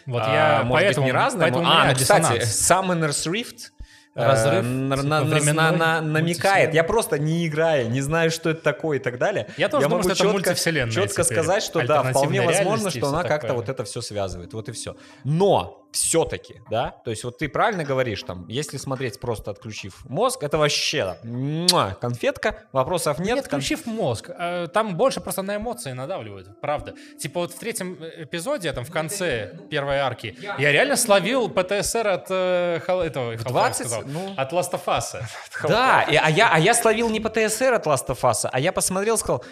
Вот А, я может поэтому, быть, не разные. поэтому а, ну, кстати. Summoner's Rift Разрыв, на- типа, на- временной, на- намекает. Я просто не играю, не знаю, что это такое и так далее. Я тоже думаю, могу что это мультивселенная четко теперь, сказать, что да, вполне возможно, что она как-то вот это все связывает. Вот и все. Но все-таки, да, то есть вот ты правильно говоришь, там, если смотреть просто отключив мозг, это вообще муа, конфетка, вопросов нет. Кон- отключив мозг, э, там больше просто на эмоции надавливают, правда. Типа вот в третьем э, эпизоде, там в конце первой арки, я реально словил ПТСР от э, этого, Half-Life 20? сказал, Ну. от Us. Да, а, я, а я словил не по ТСР от Us, а я посмотрел, сказал,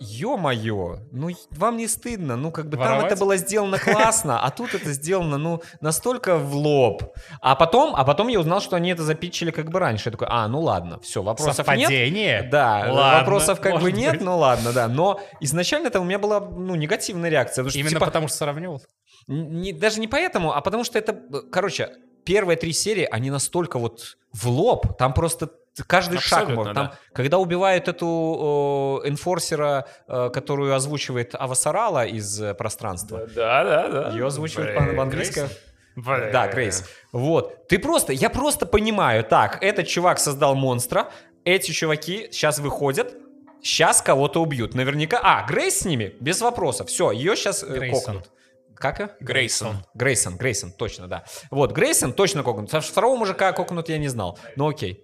ё-моё, ну вам не стыдно, ну как бы там Воровать? это было сделано классно, а тут это сделано, ну, настолько в лоб. А потом, а потом я узнал, что они это запичили как бы раньше. Я такой, а, ну ладно, все, вопросов нет. Да, Ладно, вопросов как бы нет, быть. ну ладно, да. Но изначально это у меня была, ну, негативная реакция. Потому что, Именно типа, потому что сравнивал. не, даже не поэтому, а потому что это, э, короче, первые три серии, они настолько вот в лоб, там просто каждый шаг Абсолютно, может. Там, да. когда убивают эту э, энфорсера, э, которую озвучивает Авасарала из э, пространства, Да, да, да. ее озвучивают Блин, по- в-английском. Блин. Да, Грейс. Вот. Ты просто, я просто понимаю, так, этот чувак создал монстра, эти чуваки сейчас выходят, сейчас кого-то убьют. Наверняка. А, Грейс с ними? Без вопросов. Все, ее сейчас Грейсон. кокнут. Как? Грейсон. Грейсон, Грейсон, точно, да. Вот, Грейсон точно кокнут. Со- Второго мужика кокнут я не знал. Ну окей.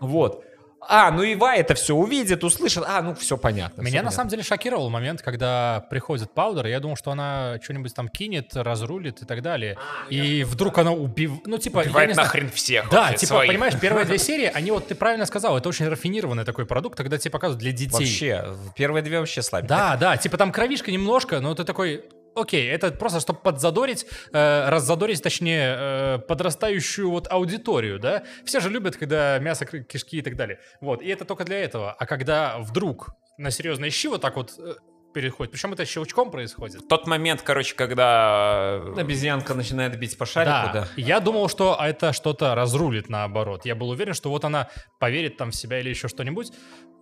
Вот. А, ну Ива это все увидит, услышит. А, ну все понятно. Меня на самом деле шокировал момент, когда приходит Паудер, и я думал, что она что-нибудь там кинет, разрулит и так далее. и вдруг она убив... Ну, типа, Убивает знаю. нахрен всех. Да, вообще, типа, своих. понимаешь, первые две серии, они вот, ты правильно сказал, это очень рафинированный такой продукт, когда тебе показывают для детей. Вообще, первые две вообще слабенькие. Да, да, типа там кровишка немножко, но ты такой, окей, это просто чтобы подзадорить, э, раззадорить, точнее, э, подрастающую вот аудиторию, да? Все же любят, когда мясо, кишки и так далее. Вот, и это только для этого. А когда вдруг на серьезные щи вот так вот э, переходит, причем это щелчком происходит. Тот момент, короче, когда... э, Обезьянка начинает бить по шарику, да. Я думал, что это что-то разрулит наоборот. Я был уверен, что вот она поверит там в себя или еще что-нибудь.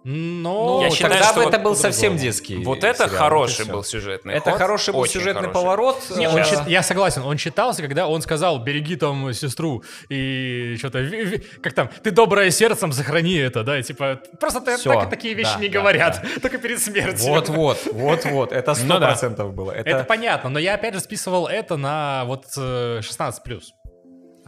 Но Ну, Я считаю, тогда что бы вот это был совсем детский Вот это сериал, хороший вот был сюжетный Это ход. хороший был очень сюжетный хороший. поворот. Не, он чит- я согласен, он читался, когда он сказал, береги там сестру и что-то, как там, ты доброе сердцем, сохрани это, да, и типа, просто ты- так, такие вещи да, не да, говорят, только перед смертью. Вот-вот, вот-вот, это сто Ну да. процентов было. Это, Это понятно, но я опять же списывал это на вот э, 16+.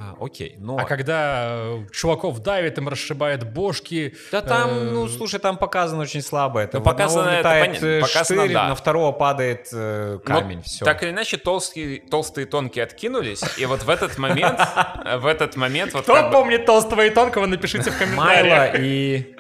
А, окей, но... А когда э, чуваков давит, им расшибает бошки. Да там, э, ну, слушай, там показано очень слабо. Это Ну, в одного показано это понятно, показано, штырь, да. на второго падает э, Но камень, все. Так или иначе, толстые, толстые и тонкие откинулись, и вот в этот момент, в этот момент, вот Кто помнит толстого и тонкого, напишите в комментариях. Майло и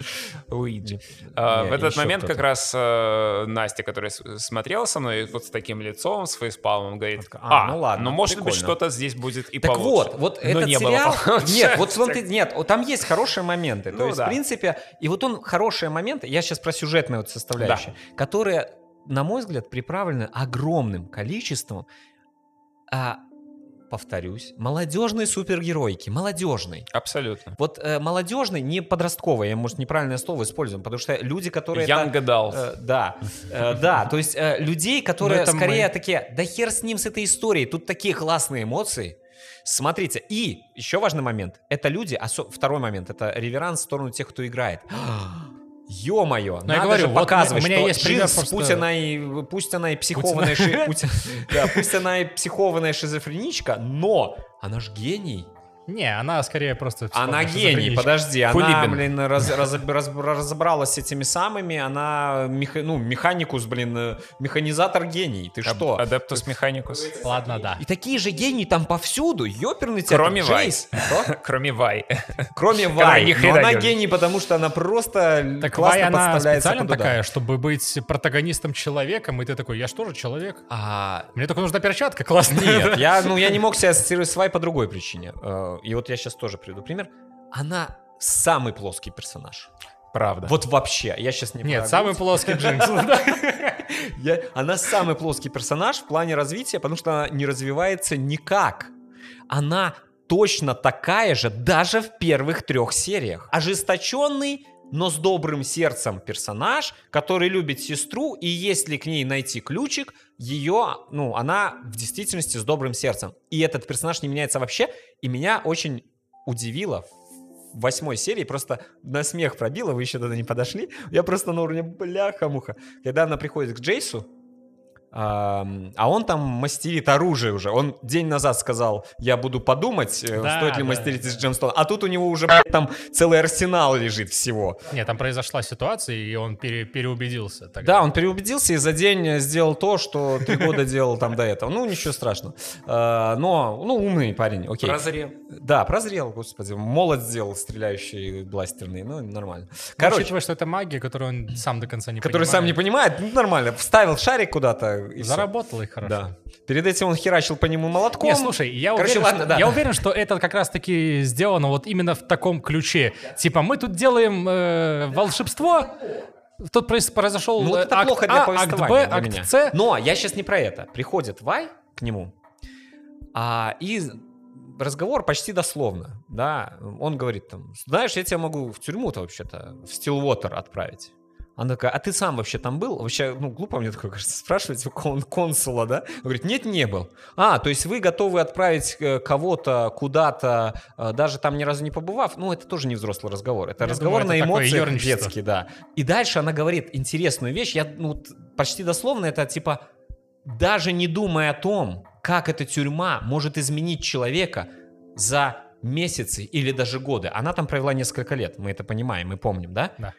Уиджи. а, в этот момент как раз э, Настя, которая смотрела со мной, вот с таким лицом, с фейспалмом, говорит, А, а, ну ладно, ну может быть что-то здесь будет и Так получше». вот, вот Но этот не было сериал... получше. Нет, вот смотри, нет, там есть хорошие моменты. То Ну есть, да. в принципе, и вот он хорошие моменты, я сейчас про сюжетные вот составляющие, которые, на мой взгляд, приправлены огромным количеством, а, повторюсь, молодежной супергеройки, молодежной. Абсолютно. Вот э, молодежный, не подростковый, я, может, неправильное слово используем, потому что люди, которые... это- Young adult. Э, да, Э, да, то есть э, людей, которые это скорее мы. такие, да хер с ним, с этой историей, тут такие классные эмоции. Смотрите, и еще важный момент, это люди, осо- второй момент, это реверанс в сторону тех, кто играет. Ё-моё, Ну, я надо говорю, же вот показывать, у меня что есть пример просто- пусть она и, пусть она и психованная, ши- пусть, да, пусть она и психованная шизофреничка, но она ж гений. Не, она скорее просто... Она гений, подожди, она, блин, раз- раз- раз- разобралась с этими самыми, она, меха- ну, механикус, блин, э, механизатор гений, ты что? Адептус Механикус. Ладно, да. И такие же гении там повсюду, ёперный тебя. Кроме Вай. Джейс. Что? Кроме Вай. Кроме Вай. Но она гений, потому что она просто Так классно Вай, она подставляется специально под удар. такая, чтобы быть протагонистом человеком, и ты такой, я же тоже человек. А, Мне только нужна перчатка, классно. Нет, я, ну, я не мог себя ассоциировать с Вай по другой причине. Э, И вот я сейчас тоже приведу пример. Она самый плоский персонаж. Правда. Вот вообще. Я сейчас не Нет, самый плоский Джинкс. Она самый плоский персонаж в плане развития, потому что она не развивается никак. Она точно такая же даже в первых трех сериях. Ожесточенный, но с добрым сердцем персонаж, который любит сестру, и если к ней найти ключик, ее, ну, она в действительности с добрым сердцем. И этот персонаж не меняется вообще, и меня очень удивило в восьмой серии, просто на смех пробило, вы еще туда не подошли, я просто на уровне бляха-муха. Когда она приходит к Джейсу, а он там мастерит оружие уже. Он день назад сказал, я буду подумать, э, Да, стоит ли да. мастерить из джемстона. А тут у него уже там целый арсенал лежит всего. Нет, там произошла ситуация, и он пере- переубедился. тогда. Да, он переубедился и за день сделал то, что три года делал там до этого. Ну, ничего страшного. А, Но, ну, умный парень, окей. Прозрел. Да, прозрел, господи. Молот сделал стреляющий бластерный, ну, нормально. Ну, Короче, Учитывая, что это магия, которую он сам до конца не который сам не понимает. понимает, ну, нормально. Вставил шарик куда-то и. Заработал их хорошо. Да. Перед этим он херачил по нему молотком. Не, слушай, я, Короче, уверен, ладно, что, да. я уверен, что это как раз-таки сделано вот именно в таком ключе. Типа, мы тут делаем э, волшебство, тут произ- произошел Ну, вот э, это акт плохо для А, акт Б, акт меня. С. Но я сейчас не про это. Приходит Вай к нему, а, и разговор почти дословно, да. Он говорит там, знаешь, я тебя могу в тюрьму-то вообще-то, в Стилвотер отправить. Она такая, а ты сам вообще там был? Вообще, ну, глупо мне такое, кажется, спрашивать у кон- консула, да? Он говорит, нет, не был. А, то есть вы готовы отправить э, кого-то куда-то, э, даже там ни разу не побывав? Ну, это тоже не взрослый разговор. Это Я разговор думаю, на это такое эмоциях детский, да. И дальше она говорит интересную вещь, я, ну, почти дословно, это типа, даже не думая о том, как эта тюрьма может изменить человека за месяцы или даже годы. Она там провела несколько лет, мы это понимаем, мы помним, да? Да.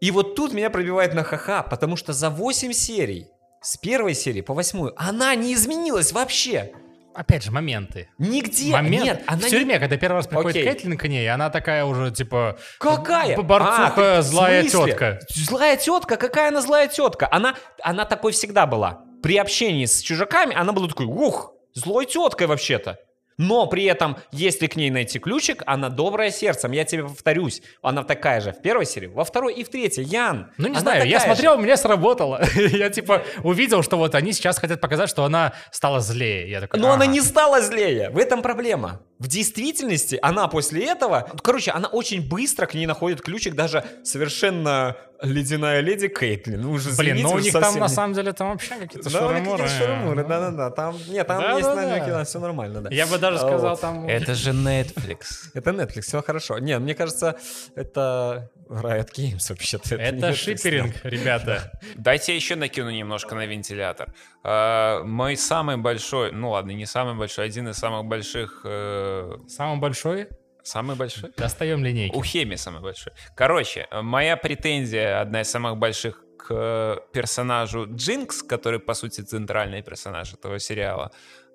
И вот тут меня пробивает на ха-ха, потому что за 8 серий, с первой серии по восьмую, она не изменилась вообще. Опять же, моменты. Нигде. Момент Нет, она в не- тюрьме, когда первый раз приходит Окей. Кэтлин к ней, она такая уже, типа... Какая? Борцуха, А, ты- злая тетка. Злая тетка? Какая она злая тетка? Она, она такой всегда была. При общении с чужаками она была такой, ух, злой теткой вообще-то. Но при этом, если к ней найти ключик, она добрая сердцем. Я тебе повторюсь, она такая же в первой серии, во второй и в третьей. Ян, Ну, не она знаю, я же. смотрел, мне сработало. я, типа, увидел, что вот они сейчас хотят показать, что она стала злее. Я такой, Но она ага. не стала злее. В этом проблема. В действительности она после этого... Короче, она очень быстро к ней находит ключик, даже совершенно ледяная леди Кейтлин. Ну, уже Блин, ну у них там совсем на не- самом деле там вообще какие-то Да, у них шуры-муры. какие-то шуры-муры, да-да-да. Там, нет, там Да, есть да, намеки, да. да, все нормально, да. Я бы даже сказал вот. там... Это же Netflix. Это Netflix, все хорошо. Не, мне кажется, это Riot Games вообще-то. не Это Netflix, шиперинг, ребята. Дайте я еще накину немножко на вентилятор. А, Мой самый большой, ну ладно, не самый большой, один из самых больших, э, Самый большой? самый большой? Достаем линейки. У Хеми самый большой. Короче, моя претензия, одна из самых больших к э, персонажу Джинкс, который, по сути, центральный персонаж этого сериала,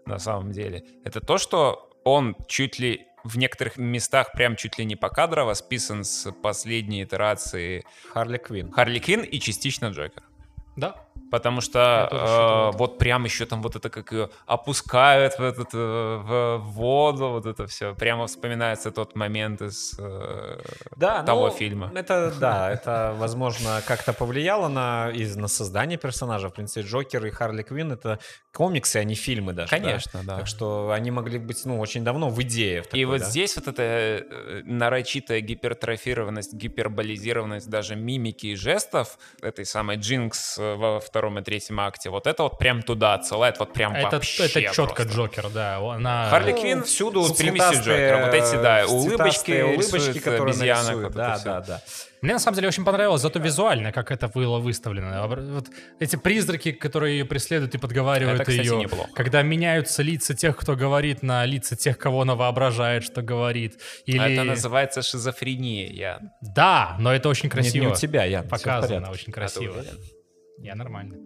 на самом деле, это то, что он чуть ли в некоторых местах прям чуть ли не покадрово списан с последней итерации. Харли Квинн. Харли Квинн и частично Джокер. Да. Потому что э, вот прям еще там вот это как ее опускают в, этот, э, в воду, вот это все. Прямо вспоминается тот момент из э, Да, того ну, фильма. Это, да, это, возможно, как-то повлияло на, из, на создание персонажа. В принципе, Джокер и Харли Квинн — это комиксы, а не фильмы даже. да. Конечно, да. Так что они могли быть, ну, очень давно в идее. в И такой, вот да. здесь вот эта э, нарочитая гипертрофированность, гиперболизированность даже мимики и жестов этой самой Джинкс э, во второй втором и третьем акте, вот это вот прям туда отсылает, вот прям Это, вообще это четко просто. Джокер, да. Она... Харли Ну, Квинн всюду с примесью Джокера. Вот эти, да, э, улыбочки, улыбочки, рисует которые обезьянок, это Да, да, да. Мне на самом деле очень понравилось, зато визуально, как это было выставлено. Вот эти призраки, которые ее преследуют и подговаривают Это, кстати, ее. неплохо. Когда меняются лица тех, кто говорит, на лица тех, кого она воображает, что говорит. Или... А Это называется шизофрения, я. Да, но это очень красиво. не у тебя, в Показано очень красиво. Я нормально.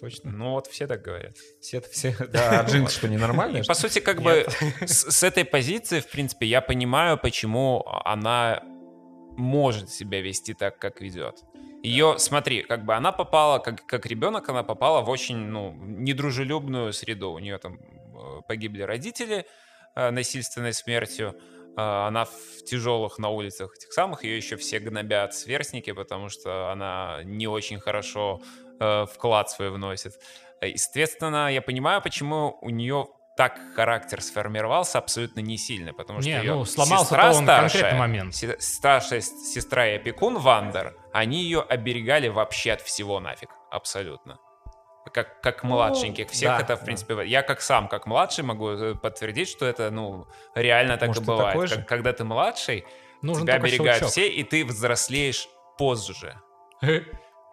Точно. Ну вот все так говорят. Все, все, да, а Джинкс что, ненормальный? И, по сути, как бы с, с этой позиции, в принципе, я понимаю, почему она может себя вести так, как ведет. Ее, смотри, как бы она попала, как, как ребенок, она попала в очень, ну, недружелюбную среду. У нее там э, погибли родители э, насильственной смертью. Э, Она в тяжелых на улицах этих самых. Ее еще все гнобят сверстники, потому что она не очень хорошо э, вклад свой вносит. Естественно, я понимаю, почему у нее так характер сформировался абсолютно не сильно, потому что Не, её ну, сломался-то сестра он старшая, конкретный момент. се- старшая сестра и опекун Вандер, они ее оберегали вообще от всего нафиг, абсолютно. Как, как младшеньких. Всех да, это, в да. принципе, я как сам, как младший могу э, подтвердить, что это, ну, реально так Может, и бывает. Как- когда ты младший, Нужен тебя оберегают щелчок. все, и ты взрослеешь позже.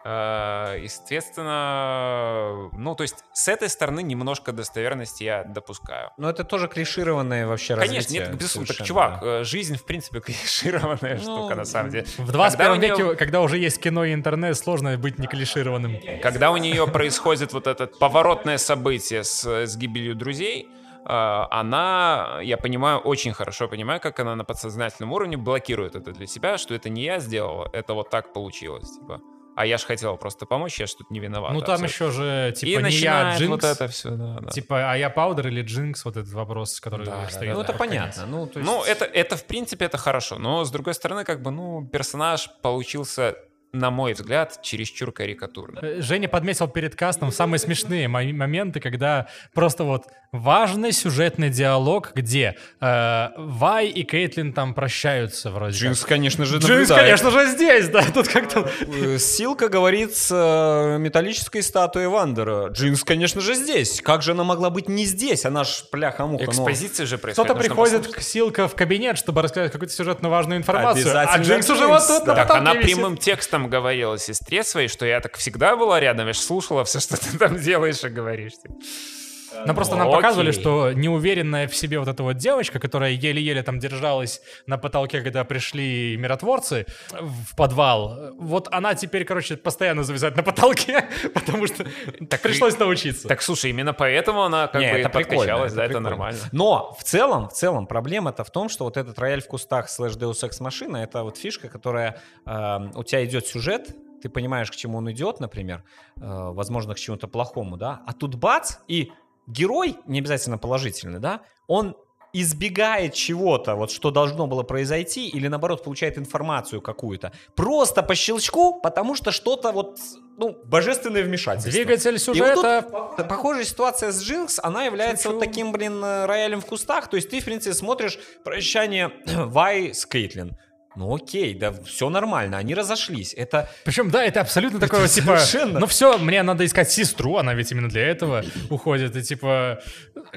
Э, Естественно, ну, то есть с этой стороны немножко достоверности я допускаю. Ну, это тоже клишированное вообще Конечно, развитие. нет, безусловно. Так, чувак, да. э, жизнь, в принципе, клишированная Ну, штука, на самом деле. В 21 Когда веке, когда уже есть кино и интернет, сложно быть не клишированным. Когда у нее происходит вот это поворотное событие с, с гибелью друзей, э, она, я понимаю, очень хорошо понимаю, как она на подсознательном уровне блокирует это для себя, что это не я сделала, это вот так получилось, типа. А я же хотела просто помочь, я же тут не виноват. Ну там абсолютно. еще же, типа, И не я, Джинкс. вот это все, да, да. Типа, а я Паудер или Джинкс? Вот этот вопрос, который Да, да, встает Ну, это под понятно. конец. Ну, то есть... Ну, это, это, в принципе, это хорошо. Но, с другой стороны, как бы, ну, персонаж получился, на мой взгляд, чересчур карикатурный. Э, Женя подметил перед кастом самые смешные мо- моменты, когда просто вот важный сюжетный диалог, где э, Вай и Кейтлин там прощаются вроде Джинкс, как. конечно же, Джинкс, наблюдает. конечно же, здесь, да, тут как-то... Э, Силка говорит с э, металлической статуей Вандера. Джинкс, конечно же, здесь. Как же она могла быть не здесь? Она ж пляха-муха. ну. Экспозиция же происходит. Кто-то приходит к Силка в кабинет, чтобы рассказать какую-то сюжетно важную информацию, а Джинкс уже вот тут да. на Так она висит. прямым текстом говорила сестре своей, что я так всегда была рядом, я ж слушала все, что ты там делаешь и говоришь. Нам просто нам показывали, окей. что неуверенная в себе вот эта вот девочка, которая еле-еле там держалась на потолке, когда пришли миротворцы в подвал, вот она теперь, короче, постоянно завязать на потолке, потому что так пришлось научиться. Так слушай, именно поэтому она как Не, бы это подкачалась, да, это прикольно. нормально. Но в целом, в целом проблема-то в том, что вот этот рояль в кустах слэш Deus Ex машина это вот фишка, которая э, у тебя идет сюжет, ты понимаешь, к чему он идет, например, э, возможно, к чему-то плохому, да, а тут бац, и герой, не обязательно положительный, да, он избегает чего-то, вот что должно было произойти, или наоборот получает информацию какую-то, просто по щелчку, потому что что-то вот, ну, божественное вмешательство. Двигатель И вот сюжета... тут похожая ситуация с Джинкс, она является Чу-чу. вот таким, блин, роялем в кустах. То есть ты, в принципе, смотришь прощание Вай с Кейтлин. Ну окей, да все нормально, они разошлись. Это Причем, да, это абсолютно такое, вот, типа, совершенно. ну все, мне надо искать сестру, она ведь именно для этого уходит, и типа,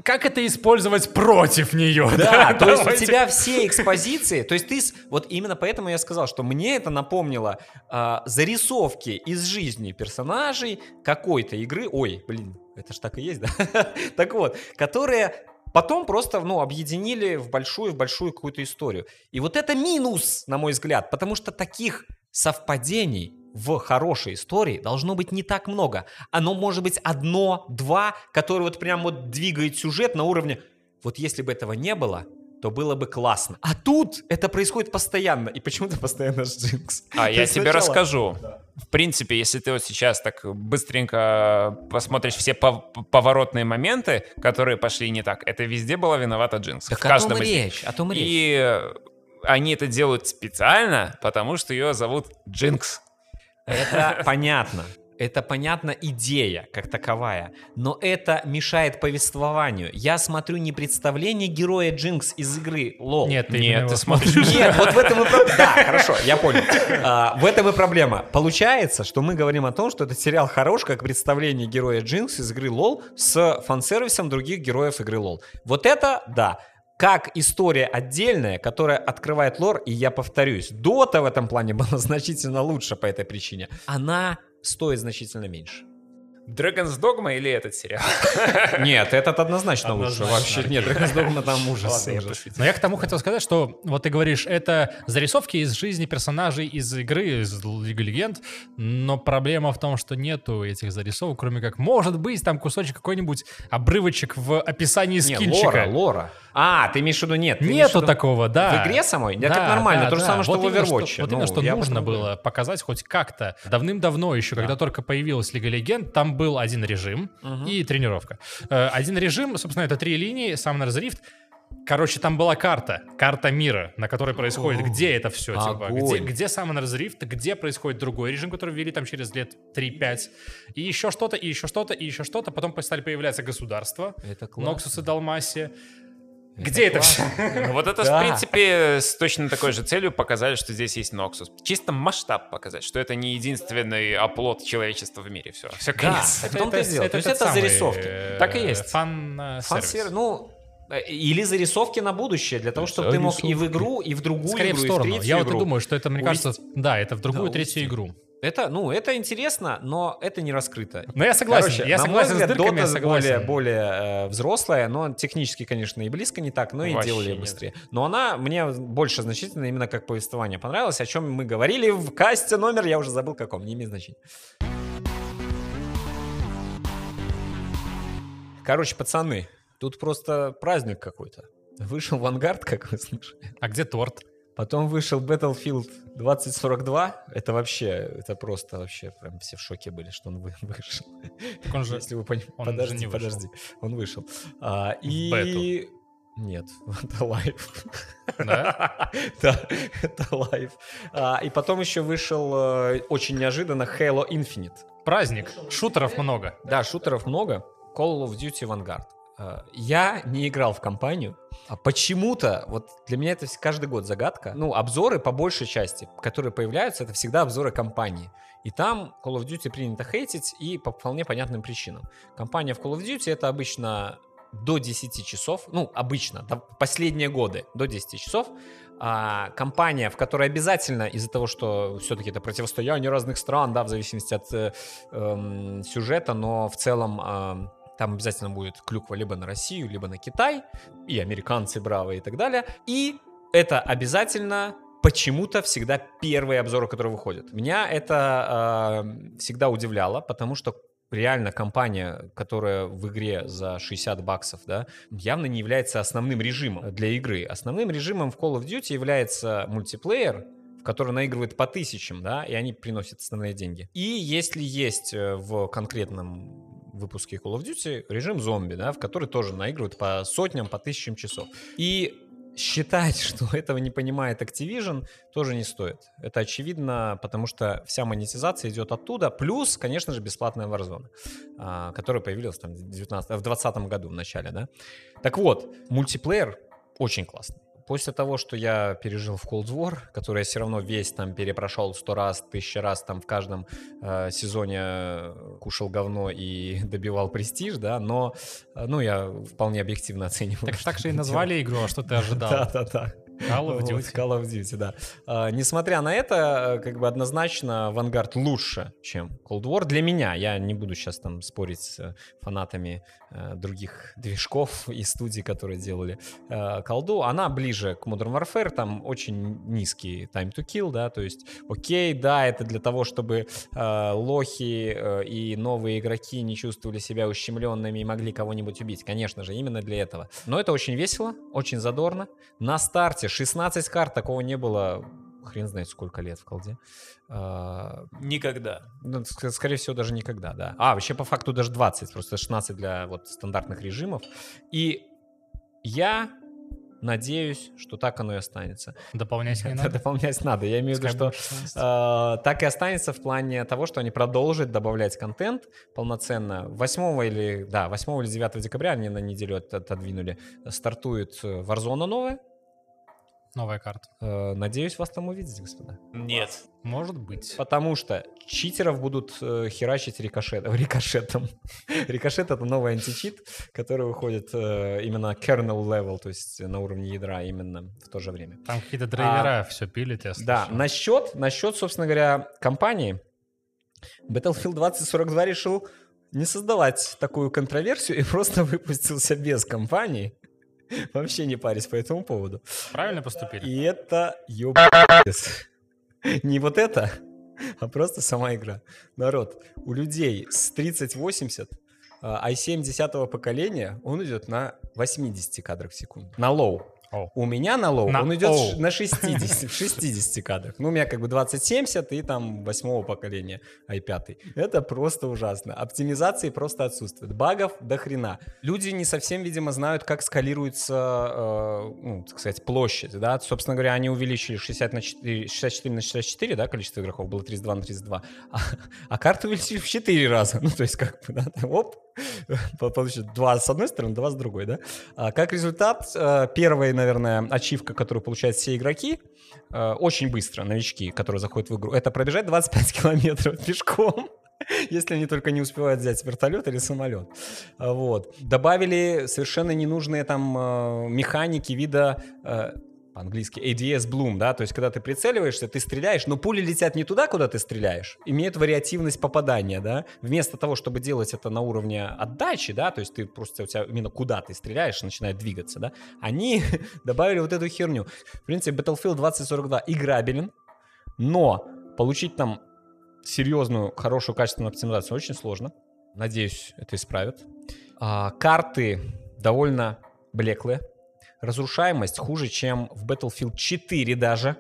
как это использовать против нее? Да, то есть у тебя все экспозиции, то есть ты, вот именно поэтому я сказал, что мне это напомнило а, зарисовки из жизни персонажей какой-то игры, ой, блин, это ж так и есть, да? Так вот, которые потом просто, ну, объединили в большую, в большую какую-то историю. И вот это минус, на мой взгляд, потому что таких совпадений в хорошей истории должно быть не так много. Оно может быть одно, два, которые вот прям вот двигает сюжет на уровне вот если бы этого не было, то было бы классно. А тут это происходит постоянно. И почему-то постоянно с Джинкс. А я тебе сначала- расскажу. В принципе, если ты вот сейчас так быстренько посмотришь все пов- поворотные моменты, которые пошли не так, это везде была виновата Джинкс. Так в о каждом том речь, о том речь. И они это делают специально, потому что ее зовут Джинкс. Это понятно. Это понятна идея как таковая, но это мешает повествованию. Я смотрю не представление героя Джинкс из игры LoL. Нет, ты Нет, ты смотришь. Нет, вот в этом и проблема. Да, хорошо, я понял. А, в этом и проблема. Получается, что мы говорим о том, что этот сериал хорош как представление героя Джинкс из игры LoL с фан-сервисом других героев игры LoL. Вот это, да. Как история отдельная, которая открывает лор, и я повторюсь, Дота в этом плане была значительно лучше по этой причине. Она стоит значительно меньше. Dragon's Dogma или этот сериал? Нет, этот однозначно лучше. Вообще нет, Dragon's Dogma там ужас. Ладно. Но я к тому хотел сказать, что вот ты говоришь, это зарисовки из жизни персонажей из игры, из Лиги Легенд, но проблема в том, что нету этих зарисовок, кроме как, может быть, там кусочек какой-нибудь обрывочек в описании Не, скинчика. Лора, Лора. А, ты имеешь в виду нет? Нету виду- такого, да. В игре самой? Да, это нормально, да, то же да. самое, что в Overwatch. Вот именно, Ну, что нужно было показать хоть как-то. Давным-давно еще, когда только появилась Лига Легенд, там был один режим и тренировка. Э, Один режим, собственно, это три линии, Summoner's Rift. Короче, там была карта, карта мира, на которой происходит, где это все, типа, где, огонь. где Summoner's Rift, где происходит другой режим, который ввели там через лет 3-5, и еще что-то, и еще что-то, и еще что-то, потом стали появляться государства, Это классно. Ноксус и Далмасия. Где это все? Ну, Вот это, Да. в принципе, с точно такой же целью показали, что здесь есть Ноксус. Чисто масштаб показать, что это не единственный оплот человечества в мире. Все, все, Да, конец. в том-то и дело. То есть это зарисовки. Так и есть. Фан-сервис. Ну, э, или зарисовки на будущее, для того, чтобы ты мог и в игру, и в другую Скорее в игру, и сторону. третью Я вот и думаю, что это, мне увести. кажется, да, это в другую Да, третью увести. игру. Это, ну, это интересно, но это не раскрыто. Но я согласен, Короче, я на согласен мой с взгляд, дырками, я Dota согласен. более, более э, взрослая, но технически, конечно, и близко не так, но и Вообще делали нет. быстрее. Но она мне больше значительно именно как повествование понравилась, о чем мы говорили в касте номер, я уже забыл каком, не имеет значения. Короче, пацаны, тут просто праздник какой-то. Вышел Vanguard, как вы слышали. А где торт? Потом вышел Battlefield 2042. Это вообще, это просто вообще прям все в шоке были, что он вы- вышел. Так он же... Если вы понимаете. он же Подожди, не вышел. подожди. Он вышел. А, и... бету. Нет, это live. Да? Да, это live. А, И потом еще вышел э, очень неожиданно Halo Infinite. Праздник. Шутеров много. Да, шутеров много. Call of Duty Vanguard. Э, Я не играл в компанию, а почему-то, вот для меня это каждый год загадка. Ну, обзоры по большей части, которые появляются, это всегда обзоры компании. И там Call of Duty принято хейтить и по вполне понятным причинам. Компания в Call of Duty это обычно до 10 часов, ну, обычно, последние годы до 10 часов, а, компания, в которой обязательно из-за того, что все-таки это противостояние разных стран, да, в зависимости от э, эм, сюжета, но в целом эм, там обязательно будет клюква либо на Россию, либо на Китай, и американцы бравые и так далее. И это обязательно почему-то всегда первые обзоры, которые выходят. Меня это э, всегда удивляло, потому что реально компания, которая в игре за 60 баксов, да, явно не является основным режимом для игры. Основным режимом в Call of Duty является мультиплеер, в который наигрывает по тысячам, да, и они приносят основные деньги. И если есть э, в конкретном выпуске Call of Duty режим зомби, да, в который тоже наигрывают по сотням, по тысячам часов. И считать, что этого не понимает Activision, тоже не стоит. Это очевидно, потому что вся монетизация идет оттуда. Плюс, конечно же, бесплатная Warzone, а, которая появилась там в 19 в 2020 году в начале, да. Так вот, мультиплеер очень классный. После того, что я пережил в Cold War, который я все равно весь там перепрошел сто раз, тысяча раз там в каждом э, сезоне э, кушал говно и добивал престиж, да, но, э, ну, я вполне объективно оцениваю. Так, так же и назвали игру, а что ты ожидал? Да, да, да. Call of Duty. Call of Duty, да. А, несмотря на это, э, как бы однозначно Vanguard лучше, чем Cold War для меня. Я не буду сейчас там спорить с фанатами э, других движков и студий, которые делали э, колду. Она ближе к Modern Warfare, там очень низкий time to kill, да, то есть, окей, да, это для того, чтобы э, лохи э, и новые игроки не чувствовали себя ущемленными и могли кого-нибудь убить. Конечно же, именно для этого. Но это очень весело, очень задорно. На старте 16 карт, такого не было хрен знает сколько лет в колде. А, Никогда. ну, ск- скорее всего, даже никогда, да. А, вообще, по факту, даже 20, просто 16 для вот стандартных режимов. И я надеюсь, что так оно и останется. Дополнять не надо. Дополнять надо. Я имею в виду, что Скайбокс 16. э, так и останется в плане того, что они продолжат добавлять контент полноценно. 8 или, да, 8 или 9 декабря они на неделю от- отодвинули. Стартует э, Warzone новая. Новая карта. Э, надеюсь, вас там увидеть, господа. Нет. Может быть. Потому что читеров будут э, херачить рикошет, рикошетом. Рикошет — это новый античит, который выходит э, именно kernel level, то есть на уровне ядра именно в то же время. Там какие-то драйвера все пилят, я А, Да, слышал. насчет, насчет, собственно говоря, компании, Battlefield 2042 решил не создавать такую контроверсию и просто выпустился без компании. Вообще не парясь по этому поводу. Правильно поступили? И это ёбаный. Не вот это, а просто сама игра. Народ, у людей с 3080 а, i7 10 поколения, он идет на 80 кадрах в секунду. На low. У меня на low На он идет ш- на 60, в 60 кадрах. Ну, у меня как бы 2070 и там восьмого поколения i5. Это просто ужасно. Оптимизации просто отсутствует. Багов до хрена. Люди не совсем, видимо, знают, как скалируется, э, ну, так сказать, площадь. Да? Собственно говоря, они увеличили 60 на 4, 64 на 64, да, количество игроков было 32 на 32. А, а карты увеличили в 4 раза. Ну, то есть, как бы, да, оп, по- получится два с одной стороны, два с другой, да. А как результат, э, первая, наверное, ачивка, которую получают все игроки, э, очень быстро, новички, которые заходят в игру, это пробежать 25 километров пешком. Если они только не успевают взять вертолет или самолет. Вот. Добавили совершенно ненужные там э, механики вида по-английски ADS Bloom, да, то есть когда ты прицеливаешься, ты стреляешь, но пули летят не туда, куда ты стреляешь, имеют вариативность попадания, да, вместо того, чтобы делать это на уровне отдачи, да, то есть ты просто, у тебя именно куда ты стреляешь, начинает двигаться, да, они добавили вот эту херню. В принципе, Battlefield 2042 играбелен, но получить там серьезную, хорошую, качественную оптимизацию очень сложно. Надеюсь, это исправят. А, карты довольно блеклые. Разрушаемость хуже, чем в Battlefield 4 даже.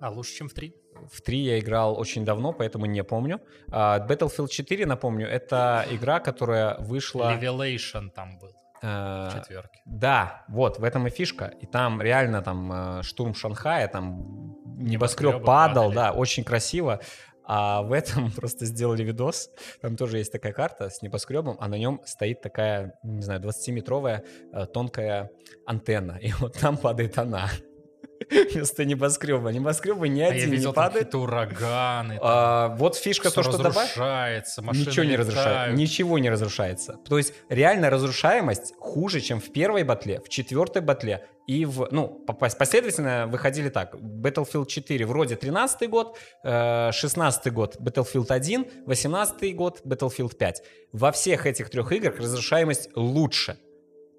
А лучше, чем в 3? В 3 я играл очень давно, поэтому не помню. А, Battlefield 4, напомню, это игра, которая вышла... Revelation там был э, в четверке. Да, вот, в этом и фишка. И там реально там э, штурм Шанхая, там небоскреб падал, падали. да, очень красиво. А в этом просто сделали видос. Там тоже есть такая карта с небоскребом, а на нем стоит такая, не знаю, 20-метровая э, тонкая антенна. И вот там падает она. Вместо небоскреба. Небоскреба ни А один не видел там падает. какие-то ураганы. там А, вот фишка то, что добавь. разрушается, машины Ничего не разрушается. Ничего не разрушается. То есть реально разрушаемость хуже, чем в первой батле, в четвертой батле и в... Ну, по- пос- последовательно выходили так. Battlefield 4 вроде 13 год, э, 16 год Battlefield 1, 18 год Battlefield 5. Во всех этих трех играх разрушаемость лучше.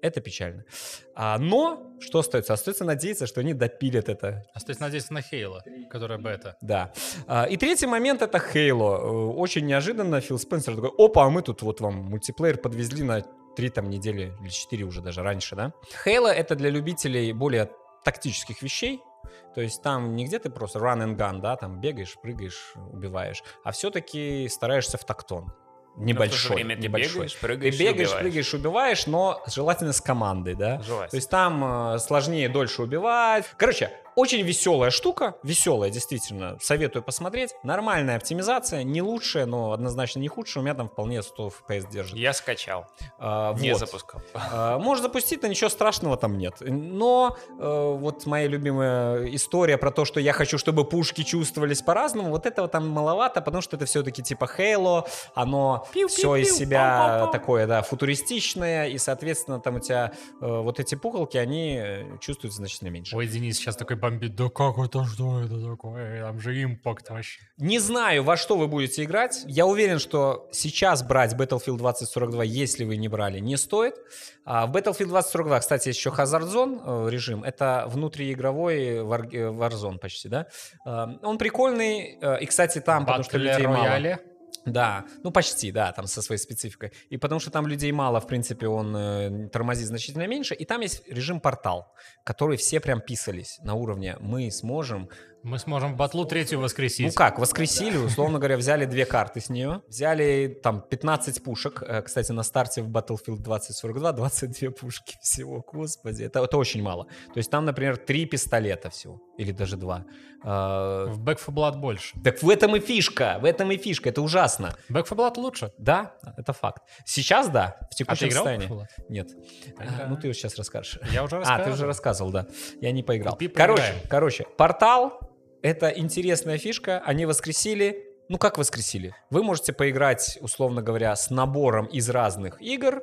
Это печально. А, но что остается? Остается надеяться, что они допилят это Остается надеяться на Хейла, которая бета. да. А, И третий момент это Halo. Э, Очень неожиданно Фил Спенсер такой, опа, а мы тут вот вам мультиплеер подвезли на три там недели или четыре уже даже раньше, да? Halo это для любителей более тактических вещей, то есть там не где ты просто run and gun, да, там бегаешь, прыгаешь, убиваешь, а все-таки стараешься в тактон. Небольшой. время ты небольшой. бегаешь, Ты прыгаешь и бегаешь, убиваешь. прыгаешь, убиваешь, но желательно с командой, да? Желательно. То есть там э, сложнее, дольше убивать. Короче, очень веселая штука, веселая, действительно, советую посмотреть. Нормальная оптимизация, не лучшая, но однозначно не худшая. У меня там вполне 100 FPS держит. Я скачал, А, не вот. запускал. А, Можешь запустить, но ничего страшного там нет. Но э, вот моя любимая история про то, что я хочу, чтобы пушки чувствовались по-разному, вот этого там маловато, потому что это все-таки типа Halo, оно все из себя такое, да, футуристичное, и, соответственно, там у тебя э, вот эти пуколки, они э, чувствуются значительно меньше. Ой, Денис сейчас такой бомбит. Да как это, что это такое? Там же импакт вообще. Не знаю, во что вы будете играть. Я уверен, что сейчас брать Battlefield 2042, если вы не брали, не стоит. А в Battlefield 2042, кстати, есть еще Hazard Zone э, режим. Это внутриигровой War- э, Warzone почти, да? Э, Он прикольный. И, кстати, там, потому что людей мало. Да, ну почти, да, там со своей спецификой. И потому что там людей мало, в принципе, он э, тормозит значительно меньше. И там есть режим портал, который все прям писались на уровне «мы сможем Мы сможем батлу третью воскресить. Ну как, воскресили, условно говоря, взяли две карты с нее, взяли там 15 пушек, Э, кстати, на старте в Battlefield 2042 22 пушки всего, господи, это, это очень мало. То есть там, например, три пистолета всего, или даже два. Э, В Back 4 Blood больше. Так в этом и фишка, в этом и фишка, это ужасно. Back 4 Blood лучше. Да, это факт. Сейчас да, в А ты текущем играл в состоянии. Back 4 Blood? Нет. Поиграем. Ну ты сейчас расскажешь. Я уже А, рассказывал. ты уже рассказывал, да. Я не поиграл. Купи, короче, короче, портал это интересная фишка. Они воскресили. Ну как воскресили? Вы можете поиграть, условно говоря, с набором из разных игр э,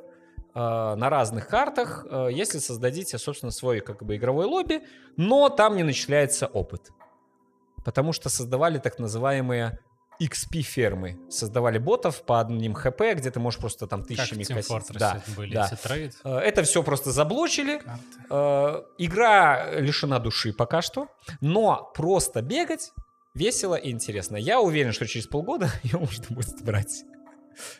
на разных картах, э, если создадите, собственно, свой как бы игровой лобби, но там не начисляется опыт. Потому что создавали так называемые XP-фермы. Создавали ботов по одним хп, где ты можешь просто там Как тысячами Team косить. Fortress Да, были да. Э, Это все просто заблочили. карты. Э, Игра лишена души пока что, но просто бегать весело и интересно. Я уверен, что через полгода ее можно будет брать.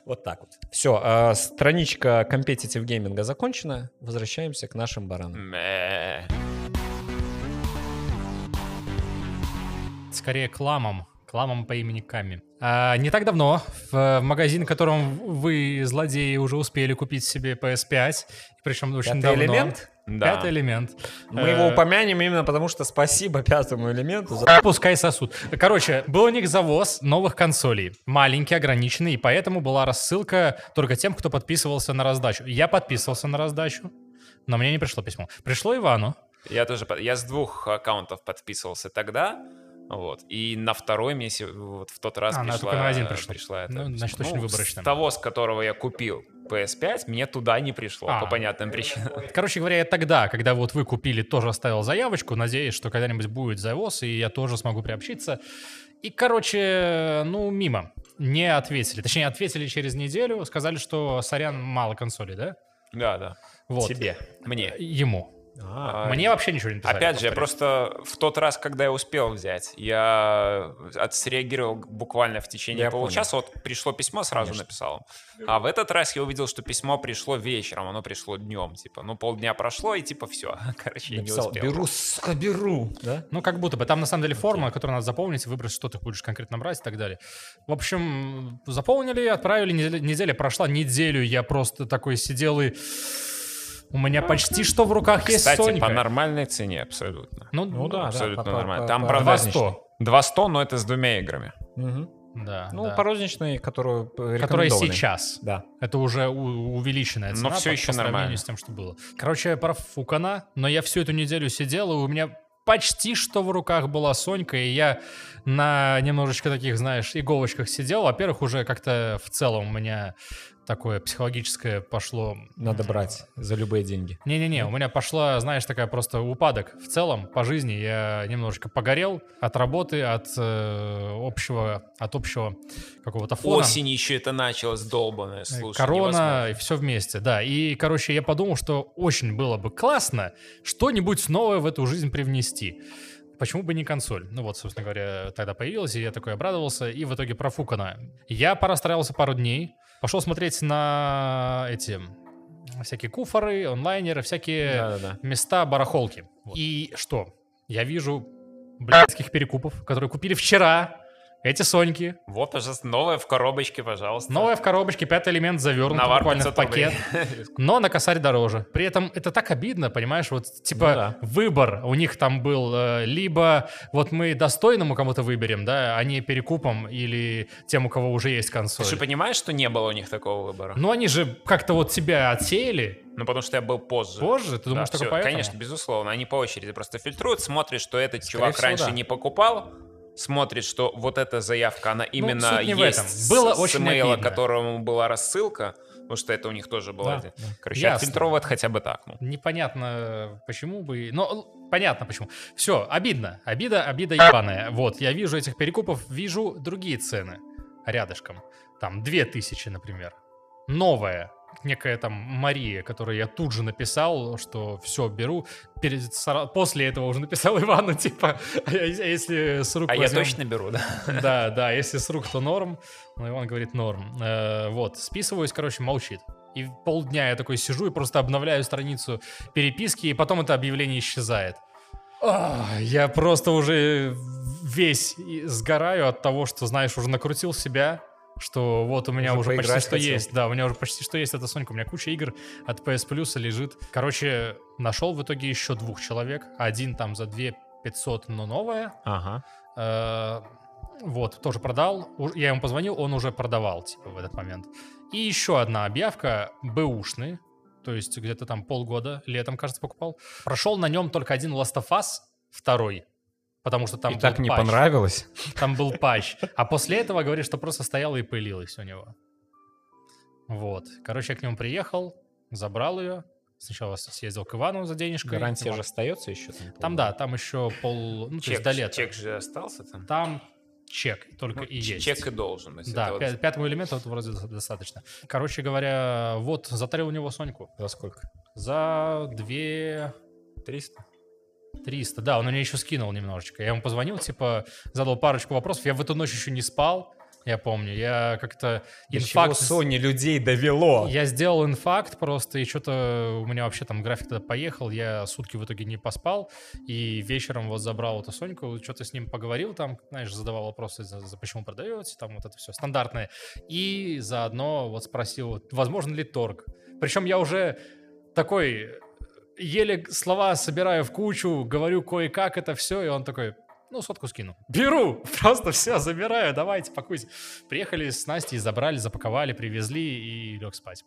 Вот так вот. Все, страничка компетитив гейминга закончена. Возвращаемся к нашим баранам. Скорее к ламам. К ламам по имени Ками. А, не так давно в, в магазин, в котором вы, злодеи, уже успели купить себе PS5, причем очень Пятый давно. элемент? Да. Пятый элемент. Мы Э, его упомянем именно потому, что спасибо пятому элементу. за- Пускай сосуд. Короче, был у них завоз новых консолей. Маленький, ограниченный, и поэтому была рассылка только тем, кто подписывался на раздачу. Я подписывался на раздачу, но мне не пришло письмо. Пришло Ивану. Я тоже, я с двух аккаунтов подписывался тогда, вот, и на второй мне вот в тот раз А, пришла, на один пришло. пришла эта Ну, значит, очень Ну, выборочно. С того, с которого я купил PS5, мне туда не пришло, А. по понятным причинам. Короче говоря, я тогда, когда вот вы купили, тоже оставил заявочку, надеясь, что когда-нибудь будет завоз, и я тоже смогу приобщиться. И, короче, ну, мимо. Не ответили. Точнее, ответили через неделю, сказали, что, сорян, мало консолей, да? Да, да. Вот. Тебе. Мне. Ему. А, Мне вообще ничего не написали. Опять же, я просто в тот раз, когда я успел взять, я отсреагировал буквально в течение Я получаса. Вот пришло письмо, сразу Конечно. написал. А в этот раз я увидел, что письмо пришло вечером, оно пришло днем. Типа, ну полдня прошло, и типа все. Короче, я не написал, успел. беру, сука, беру. Да? Ну, как будто бы. Там, на самом деле, форма, которую надо заполнить, выбрать, что ты будешь конкретно брать и так далее. В общем, заполнили, отправили, неделя, неделя прошла, неделю я просто такой сидел и... У меня почти что в руках есть Кстати, Сонька. по нормальной цене абсолютно. Ну, Ну да, абсолютно да, по- нормально. по- Там, по- правда, 200. 200, но это с двумя играми. Мгм. Да, Ну, да. по розничной, которую Которая сейчас. Да. Это уже у- увеличенная Но цена всё по, еще по сравнению нормально. с тем, что было. Короче, профукана, но я всю эту неделю сидел, и у меня почти что в руках была Сонька, и я на немножечко таких, знаешь, иголочках сидел. Во-первых, уже как-то в целом у меня такое психологическое пошло... Надо брать за любые деньги. Не-не-не, у меня пошла, знаешь, такая просто упадок. В целом, по жизни я немножечко погорел от работы, от э, общего, от общего какого-то фона. Осень еще это началось, долбанное, слушай. Корона невозможно. и все вместе, да. И, короче, я подумал, что очень было бы классно что-нибудь новое в эту жизнь привнести. Почему бы не консоль? Ну вот, собственно говоря, тогда появилась, и я такой обрадовался, и в итоге профукана. Я порастраивался пару дней, пошел смотреть на эти всякие куфоры, онлайнеры, всякие Да-да-да. места барахолки. И что? Я вижу блядских перекупов, которые купили вчера эти Соньки. Вот, пожалуйста, новое в коробочке, пожалуйста. Новая в коробочке, пятый элемент завернут Навар буквально в 500 рублей. пакет. но на косарь дороже. При этом это так обидно, понимаешь, вот типа Ну да. выбор у них там был э, либо вот мы достойному кому-то выберем, да, а не перекупом или тем, у кого уже есть Ты консоль. же понимаешь, что не было у них такого выбора? Ну они же как-то вот тебя отсеяли Ну, потому что я был позже. позже, ты думаешь, Да, только всё, поэтому? Конечно, безусловно. Они по очереди просто фильтруют, смотрят, что этот Скорее чувак всего, раньше да. не покупал, смотрит, что вот эта заявка, она именно суть не в есть этом. с- Было с, очень имейла, обидно. которому была рассылка, потому что это у них тоже было. Да, да. Короче, Ясно. отфильтровывают хотя бы так. Ну. Непонятно, почему бы... Но понятно, почему. Все, обидно. Обида, обида ебаная. Вот, я вижу этих перекупов, вижу другие цены рядышком. Там, две тысячи, например. Новая. Некая там Мария, которой я тут же написал, что все, беру. Перед, после этого уже написал Ивану, типа, а я- если с рук А я возьмем- точно беру, да? Да, да, если с рук, то норм. Но Иван говорит норм. Э, вот, списываюсь, короче, молчит. И полдня я такой сижу и просто обновляю страницу переписки, и потом это объявление исчезает. А, я просто уже весь сгораю от того, что, знаешь, уже накрутил себя, что вот у меня Уже уже, почти что хотел. есть. Да, у меня уже почти что есть эта Сонька. У меня куча игр от PS Plus лежит. Короче, нашел в итоге еще двух человек. Один там за 2 500, но новая. Ага. Э, Вот, тоже продал. Я ему позвонил, он уже продавал, типа, в этот момент. И еще одна объявка, бэушный, то есть где-то там полгода, летом, кажется, покупал. Прошел на нем только один Last of Us, второй, потому что там И был так не патч. понравилось. Там был патч. А после этого, говорит, что просто стояло и пылилось у него. Вот. Короче, я к нему приехал, забрал ее. Сначала съездил к Ивану за денежкой. Гарантия Вот. же остается еще там. Там, да, там еще пол... Ну, то Чек, есть до лета. чек же остался там. Там чек только Ну, и есть. Чек и должен. Да, вот пя- пятому элементу вот вроде до- достаточно. Короче говоря, вот, затарил у него Соньку. За сколько? За две 300? 300. Да, он мне еще скинул немножечко. Я ему позвонил, типа, задал парочку вопросов. Я в эту ночь еще не спал, я помню. Я как-то До чего инфакт... Sony людей довело? Я сделал инфакт просто, и что-то у меня вообще там график тогда поехал, я сутки в итоге не поспал, и вечером вот забрал эту Соньку, что-то с ним поговорил там, знаешь, задавал вопросы, за, за почему продаете, там вот это все стандартное, и заодно вот спросил, возможно ли торг. Причем я уже такой, еле слова собираю в кучу, говорю кое-как это все, и он такой, ну, сотку скину. Беру! Просто все, забираю, давайте, пакуйте. Приехали с Настей, забрали, запаковали, привезли и лег спать.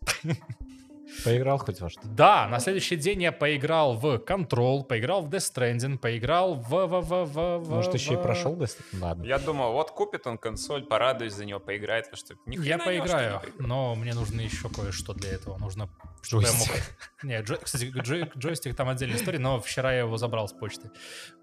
Поиграл хоть во что? Да, на следующий день я поиграл в Control, поиграл в Death Stranding, поиграл в... в, в, в, в Может, еще и прошел Death Stranding? Ладно. Я думал, вот купит он консоль, порадуюсь за него, поиграет, потому что ни Я во поиграю, но мне нужно еще кое-что для этого. Нужно, чтобы я мог... Не, джой- кстати, джой- джойстик там отдельная история, но вчера я его забрал с почты.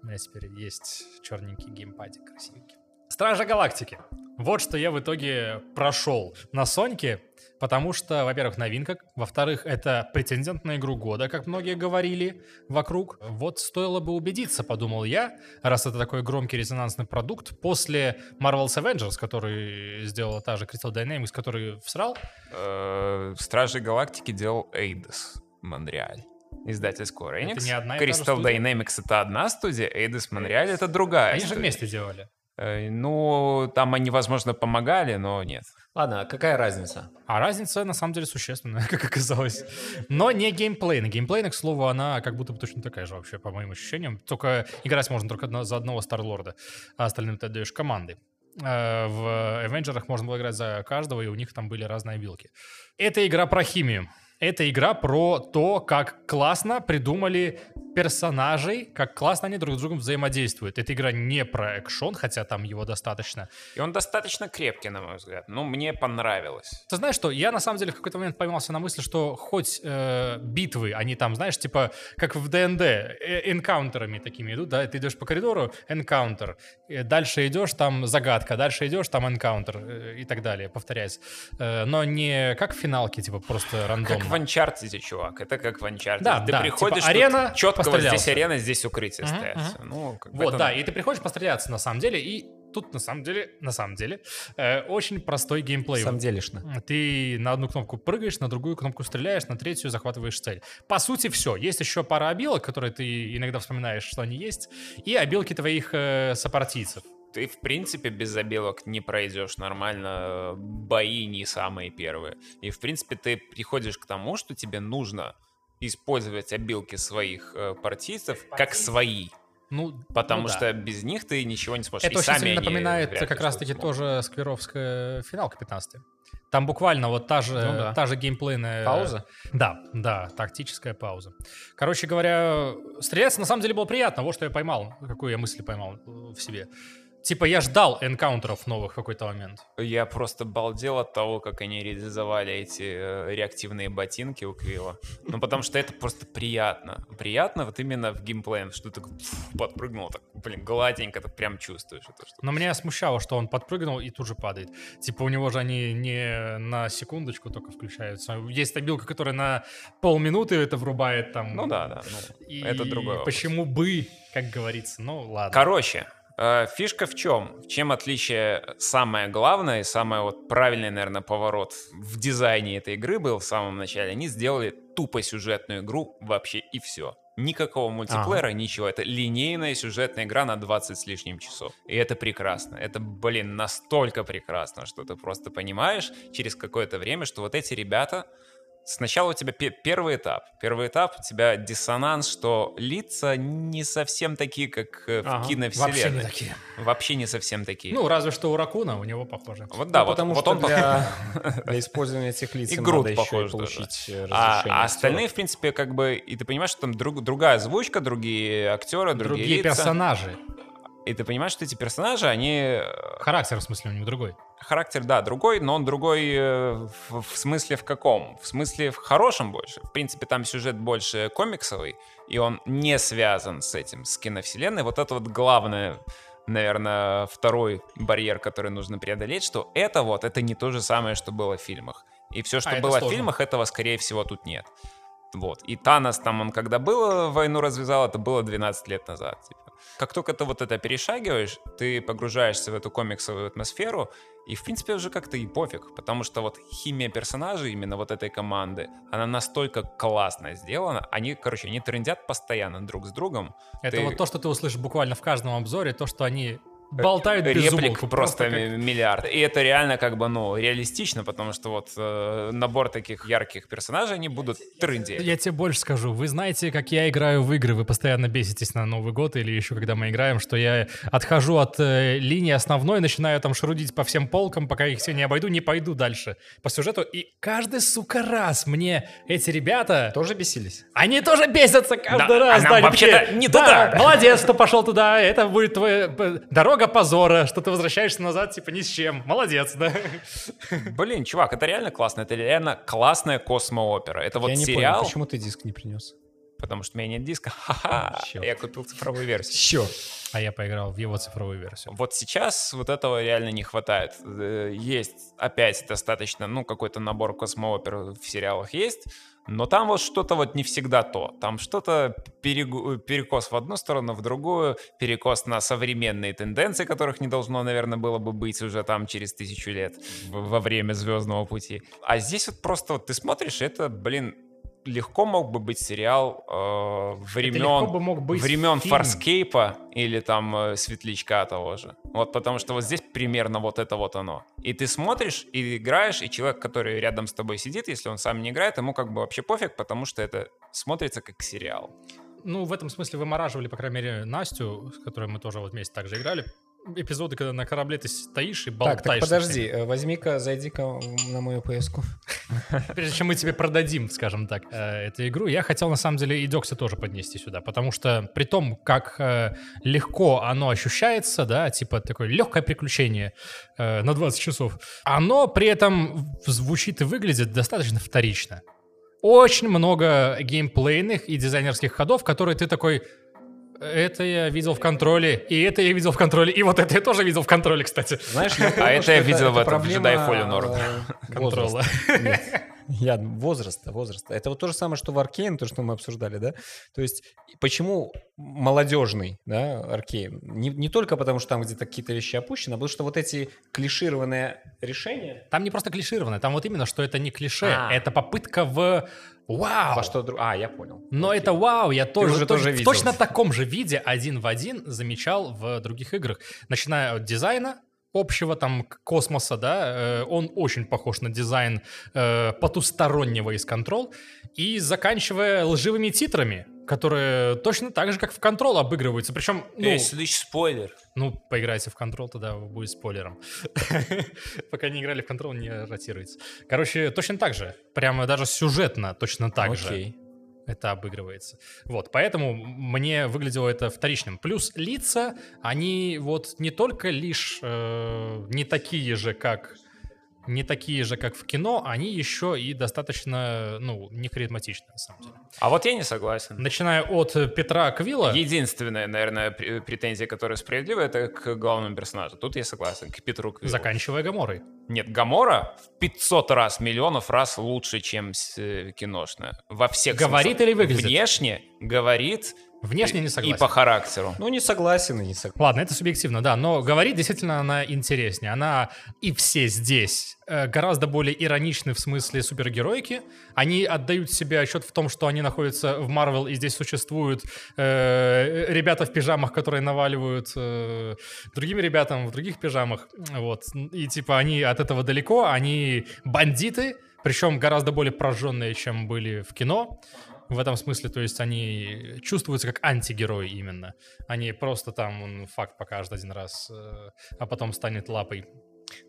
У меня теперь есть черненький геймпадик красивенький. Стража Галактики. Вот что я в итоге прошел на Соньке, потому что, во-первых, новинка, во-вторых, это претендент на игру года, как многие говорили вокруг. Вот стоило бы убедиться, подумал я, раз это такой громкий резонансный продукт, после Marvel's Avengers, который сделала та же Crystal Dynamics, который всрал, Э, Стражи Галактики делал Эйдос Монреаль. Издатель Square Enix. не одна Crystal? Dynamics это одна студия, Эйдос Монреаль это другая они же вместе делали. Э, Ну, там они, возможно, помогали, но нет. Ладно, а какая разница? А разница, на самом деле, существенная, как оказалось. Но не геймплейна. Геймплейна, к слову, она как будто бы точно такая же вообще, по моим ощущениям. Только играть можно только за одного Старлорда, а остальным ты отдаешь команды. Э, В Авенджерах можно было играть за каждого, и у них там были разные билки. Это игра про химию. Это игра про то, как классно придумали персонажей, как классно они друг с другом взаимодействуют. Эта игра не про экшон, хотя там его достаточно. И он достаточно крепкий, на мой взгляд. Ну, мне понравилось. Ты знаешь что, я на самом деле в какой-то момент поймался на мысли, что хоть э, битвы, они там, знаешь, типа, как в ДНД, э, энкаунтерами такими идут, да, ты идешь по коридору, энкаунтер, э, дальше идешь, там загадка, дальше идешь, там энкаунтер э, и так далее, повторяется. Э, но не как в финалке, типа, просто рандомно. Как в Uncharted, чувак. Это как в Uncharted. Да, Ты да, приходишь, типа арена, четко вот здесь арена, здесь укрытие Мгм, стоят. Ну, как Вот, да, и ты приходишь постреляться на самом деле, и тут на самом деле, на самом деле, э, очень простой геймплей. Сам делишно. Ты на одну кнопку прыгаешь, на другую кнопку стреляешь, на третью захватываешь цель. По сути, все. Есть еще пара обилок, которые ты иногда вспоминаешь, что они есть, и обилки твоих э, сопартийцев. Ты, в принципе, без забелок не пройдешь нормально. э, Бои не самые первые. И, в принципе, ты приходишь к тому, что тебе нужно использовать обилки своих э, партийцев как свои. Ну, Потому ну да. что без них ты ничего не сможешь. Это И очень сами сильно напоминает как раз-таки смогут. тоже скверовская финалка 15 Там буквально вот та же, Ну да. та же геймплейная... Пауза? Да, да, тактическая пауза. Короче говоря, стреляться на самом деле было приятно. Вот что я поймал, какую я мысль поймал э, в себе. Типа я ждал энкаунтеров новых в какой-то момент. Я просто балдел от того, как они реализовали эти э, реактивные ботинки у Квилла. Ну, потому что это просто приятно. Приятно вот именно в геймплее, что ты пф, подпрыгнул, так, блин, гладенько, так прям чувствуешь это. Что... Но меня смущало, что он подпрыгнул и тут же падает. Типа у него же они не на секундочку только включаются. Есть обилка, которая на полминуты это врубает там. Ну да, да, ну, И это вопрос. Почему бы, как говорится, ну ладно. Короче, Фишка в чем? Чем отличие самое главное и самое вот правильный, наверное, поворот в дизайне этой игры был в самом начале? Они сделали тупо сюжетную игру вообще и все. Никакого мультиплеера, ничего. Это линейная сюжетная игра на 20 с лишним часов. И это прекрасно. Это, блин, настолько прекрасно, что ты просто понимаешь через какое-то время, что вот эти ребята... Сначала у тебя пе- первый этап. Первый этап у тебя диссонанс, что лица не совсем такие, как э, в Ага, киновселенной. Вообще не такие. Вообще не совсем такие. Ну, разве что у Ракуна, у него похоже. вот да, Ну, вот, потому вот что он для, для использования этих лиц И надо еще и получить э, А, разрешение а остальные, в принципе, как бы, и ты понимаешь, что там друг- другая озвучка, другие актеры, другие, Другие лица. персонажи. И ты понимаешь, что эти персонажи, они э, Характер, в смысле, у него другой. характер, да, другой, но он другой э, в, в смысле в каком? В смысле в хорошем больше. В принципе, там сюжет больше комиксовый, и он не связан с этим, с киновселенной. Вот это вот главное, наверное, второй барьер, который нужно преодолеть, что это вот, это не то же самое, что было в фильмах. И все, что А, было в фильмах, этого, скорее всего, тут нет. Вот. И Танос там, он когда был, войну развязал, это было 12 лет назад. типа. Как только ты вот это перешагиваешь, ты погружаешься в эту комиксовую атмосферу, и, в принципе, уже как-то и пофиг, потому что вот химия персонажей именно вот этой команды, она настолько классно сделана, они, короче, они трендят постоянно друг с другом. Это Ты- вот то, что ты услышишь буквально в каждом обзоре, то, что они болтают без реплик умолку, просто как- ми- миллиард. И это реально как бы, ну, реалистично, потому что вот э, набор таких ярких персонажей, они будут трендеть. Я тебе больше скажу. Вы знаете, как я играю в игры. Вы постоянно беситесь на Новый год или еще когда мы играем, что я отхожу от э, линии основной, начинаю там шрудить по всем полкам, пока их все не обойду, не пойду дальше по сюжету. И каждый, сука, раз мне эти ребята... Тоже бесились? Они тоже бесятся каждый Да, раз. а нам да, вообще-то не «Да, туда». Молодец, что пошел туда. Это будет твоя п- дорога позора, что ты возвращаешься назад, типа, ни с чем. Молодец, да. Блин, чувак, это реально классно. Это реально классная космоопера. Это вот Я не сериал, понял, почему ты диск не принес? Потому что у меня нет диска. Ха-ха, Чёрт. я купил цифровую версию. Еще. А я поиграл в его цифровую версию. Вот сейчас вот этого реально не хватает. Э, Есть опять достаточно, ну, какой-то набор космоопер в сериалах есть, но там вот что-то вот не всегда то. Там что-то перегу- перекос в одну сторону, в другую, перекос на современные тенденции, которых не должно, наверное, было бы быть уже там через тысячу лет во время Звездного пути. А здесь вот просто вот ты смотришь, это, блин, легко мог бы быть сериал э, времен, бы мог быть времен фильм. Фарскейпа или там э, Светлячка того же. Вот потому что вот здесь примерно вот это вот оно. И ты смотришь и играешь, и человек, который рядом с тобой сидит, если он сам не играет, ему как бы вообще пофиг, потому что это смотрится как сериал. Ну, в этом смысле вымораживали, по крайней мере, Настю, с которой мы тоже вот вместе также играли. Эпизоды, когда на корабле ты стоишь и болтаешь. Так, так подожди, э, возьми-ка, зайди-ка на мою PS-ку. Прежде чем мы тебе продадим, скажем так, э, эту игру, я хотел, на самом деле, и Докса тоже поднести сюда, потому что при том, как э, легко оно ощущается, да, типа такое легкое приключение на 20 часов, оно при этом звучит и выглядит достаточно вторично. Очень много геймплейных и дизайнерских ходов, которые ты такой... Это я видел в контроле, и это я видел в контроле, и вот это я тоже видел в контроле, кстати. Знаешь, я А думаю, это я видел в этом, в проблема, Jedi Fallen Order. э, Контрола. Я, возраста, возраста. Это вот то же самое, что в Аркейн, то, что мы обсуждали, да? То есть, почему молодежный, да, Аркейн? Не, не только потому, что там где-то какие-то вещи опущены, а потому что вот эти клишированные решения... Там не просто клишированное, там вот именно, что это не клише, А. это попытка в вау. Во что А, я понял. Но Окей. это вау, я тоже, уже тоже тоже в видел. точно таком же виде один в один замечал в других играх. Начиная от дизайна, общего там космоса, да, э, он очень похож на дизайн э, потустороннего из Control, и заканчивая лживыми титрами, которые точно так же, как в Control обыгрываются. Причем, ну, слышь, спойлер. ну, поиграйте в Control, тогда будет спойлером. Пока не играли в Control, не ротируется. Короче, точно так же. Прямо даже сюжетно точно так же это обыгрывается. Вот, поэтому мне выглядело это вторичным. Плюс лица, они вот не только лишь э, не такие же, как не такие же, как в кино, они еще и достаточно, ну, не харизматичны, на самом деле. А вот я не согласен. Начиная от э, Петра Квилла, Единственная, наверное, пр- претензия, которая справедлива, это к главному персонажу. Тут я согласен, к Петру Квиллу. заканчивая Гаморой. Нет, Гамора в 500 раз, миллионов раз лучше, чем э, киношная. Во всех Говорит смыслах. или выглядит? Внешне говорит, Внешне не И согласен. по характеру. Ну, не согласен и не согласен. Ладно, это субъективно, да, но говорит действительно она интереснее. Она и все здесь э, гораздо более ироничны в смысле супергеройки. Они отдают себе отчет в том, что они находятся в Марвел, и здесь существуют э, ребята в пижамах, которые наваливают э, другим ребятам в других пижамах. Вот. И типа они от этого далеко, они бандиты, причем гораздо более прожженные, чем были в кино. В этом смысле, то есть они чувствуются как антигерои именно. Они просто там он факт покажет один раз, э, а потом станет лапой.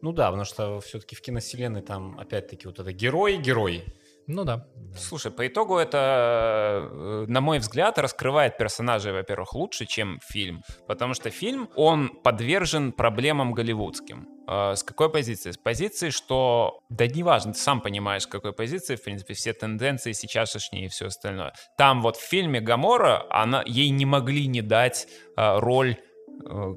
Ну да, потому что все-таки в киновселенной там опять-таки вот это герой-герой. Ну да. Слушай, по итогу это, э, на мой взгляд, раскрывает персонажей, во-первых, лучше, чем фильм. Потому что фильм, он подвержен проблемам голливудским. Э, С какой позиции? С позиции, что... Да неважно, ты сам понимаешь, с какой позиции, в принципе, все тенденции сейчасшние и все остальное. Там вот в фильме Гамора, она, ей не могли не дать э, роль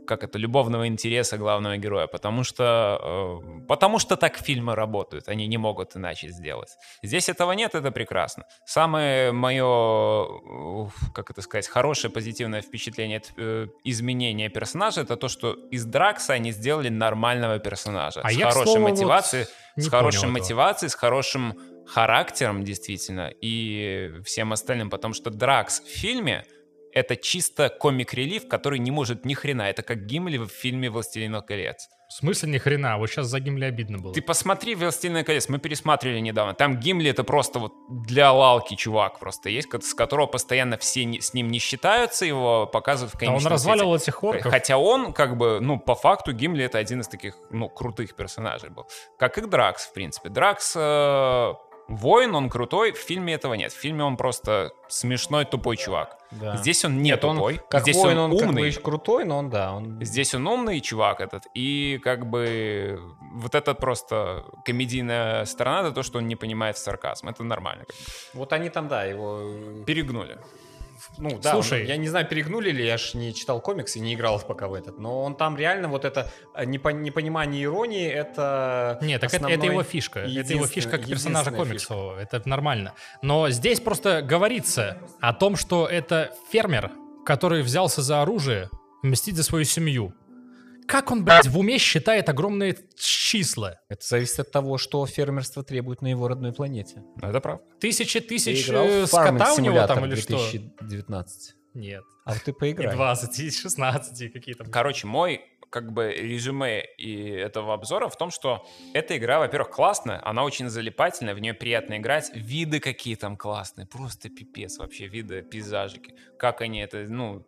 как это, любовного интереса главного героя, потому что, э, потому что так фильмы работают, они не могут иначе сделать. Здесь этого нет, это прекрасно. Самое мое, э, как это сказать, хорошее позитивное впечатление от э, изменения персонажа, это то, что из Дракса они сделали нормального персонажа. А с я, хорошей слову, вот мотивацией, не с хорошей этого. мотивацией, с хорошим характером, действительно, и всем остальным, потому что Дракс в фильме это чисто комик-релив, который не может ни хрена. Это как Гимли в фильме «Властелин колец». В смысле ни хрена, вот сейчас за Гимли обидно было. Ты посмотри «Властелин колец», мы пересматривали недавно. Там Гимли это просто вот для лалки чувак просто есть, с которого постоянно все не- с ним не считаются, его показывают в Да он конечном разваливал свете. этих орков. Хотя он, как бы, ну, по факту, Гимли это один из таких, ну, крутых персонажей был. Как и Дракс, в принципе. Дракс э, воин, он крутой, в фильме этого нет. В фильме он просто смешной, тупой чувак. Да. Здесь он не Нет, он тупой, как здесь воин, он он, как бы умный. еще крутой, но он, да, он... Здесь он умный чувак этот, и как бы вот это просто комедийная сторона, это то, что он не понимает сарказм. Это нормально. Вот они там, да, его... э, Перегнули. Ну, да, Слушай. он- я не знаю, перегнули ли, я ж не читал комикс и не играл пока в этот, но он там реально вот это э, непо- непонимание иронии, это Нет, так это, это его фишка. Это его фишка как персонажа комиксового. Это нормально. Но здесь просто говорится о том, что это фермер, который взялся за оружие мстить за свою семью. Как он, блядь, в уме считает огромные числа? Это зависит от того, что фермерство требует на его родной планете. Ну, Это правда. Тысячи Ты тысяч э, скота у него там или что? 2019. Нет. А вот ты И поиграй. 20, и 16, и какие там. Короче, мой как бы резюме и этого обзора в том, что эта игра, во-первых, классная, она очень залипательная, в нее приятно играть, виды какие там классные, просто пипец вообще, виды, пейзажики, как они это, ну,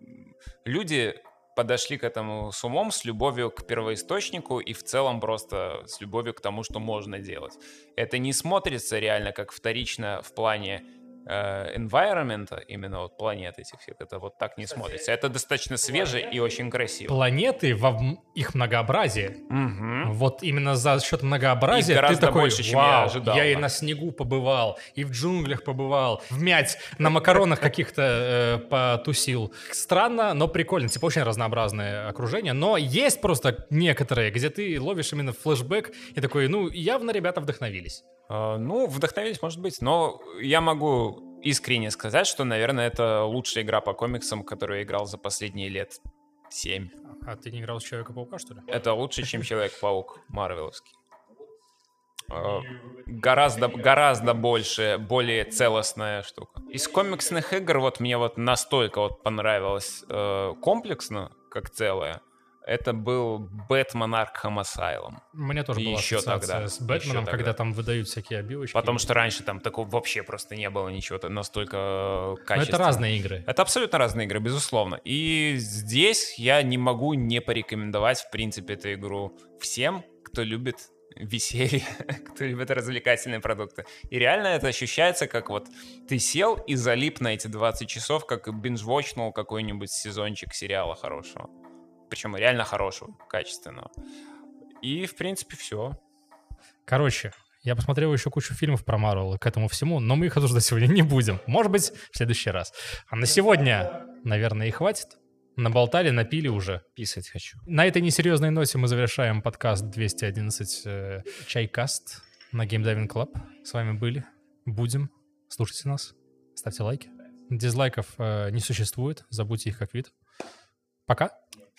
люди подошли к этому с умом, с любовью к первоисточнику и в целом просто с любовью к тому, что можно делать. Это не смотрится реально как вторично в плане environment, именно вот планет этих всех, это вот так не смотрится. Это достаточно свеже и очень красиво. Планеты во м- их многообразии. Мгм. Вот именно за счет многообразия ты такой, больше, чем я «Вау, ожидал, я и да». на снегу побывал, и в джунглях побывал, в мять на макаронах каких-то э, потусил. Странно, но прикольно. Типа очень разнообразное окружение. Но есть просто некоторые, где ты ловишь именно флешбэк и такой, ну, явно ребята вдохновились. Э, Ну, вдохновились, может быть, но я могу искренне сказать, что, наверное, это лучшая игра по комиксам, которую я играл за последние лет семь. А ты не играл с Человека-паука, что ли? Это лучше, чем Человек-паук Марвеловский. Э, Гораздо, гораздо больше, более целостная штука. Из комиксных игр вот мне вот настолько вот понравилось э, комплексно, как целое, это был Бэтмен Аркхам Asylum. Мне тоже И была еще ассоциация тогда, с Бэтменом, еще когда тогда. там выдают всякие обивочки. Потому что раньше там такого вообще просто не было ничего то настолько Но качественного. это разные игры. Это абсолютно разные игры, безусловно. И здесь я не могу не порекомендовать, в принципе, эту игру всем, кто любит веселье, кто любит развлекательные продукты. И реально это ощущается, как вот ты сел и залип на эти 20 часов, как биндж-вотчнул какой-нибудь сезончик сериала хорошего. Причем реально хорошего, качественного. И, в принципе, все. Короче, я посмотрел еще кучу фильмов про Марвел к этому всему, но мы их обсуждать сегодня не будем. Может быть, в следующий раз. А на сегодня, наверное, и хватит. Наболтали, напили уже. Писать хочу. На этой несерьезной ноте мы завершаем подкаст 211 э, Чайкаст на Game Diving Club. С вами были, будем. Слушайте нас, ставьте лайки. Дизлайков э, не существует, забудьте их как вид. Пока.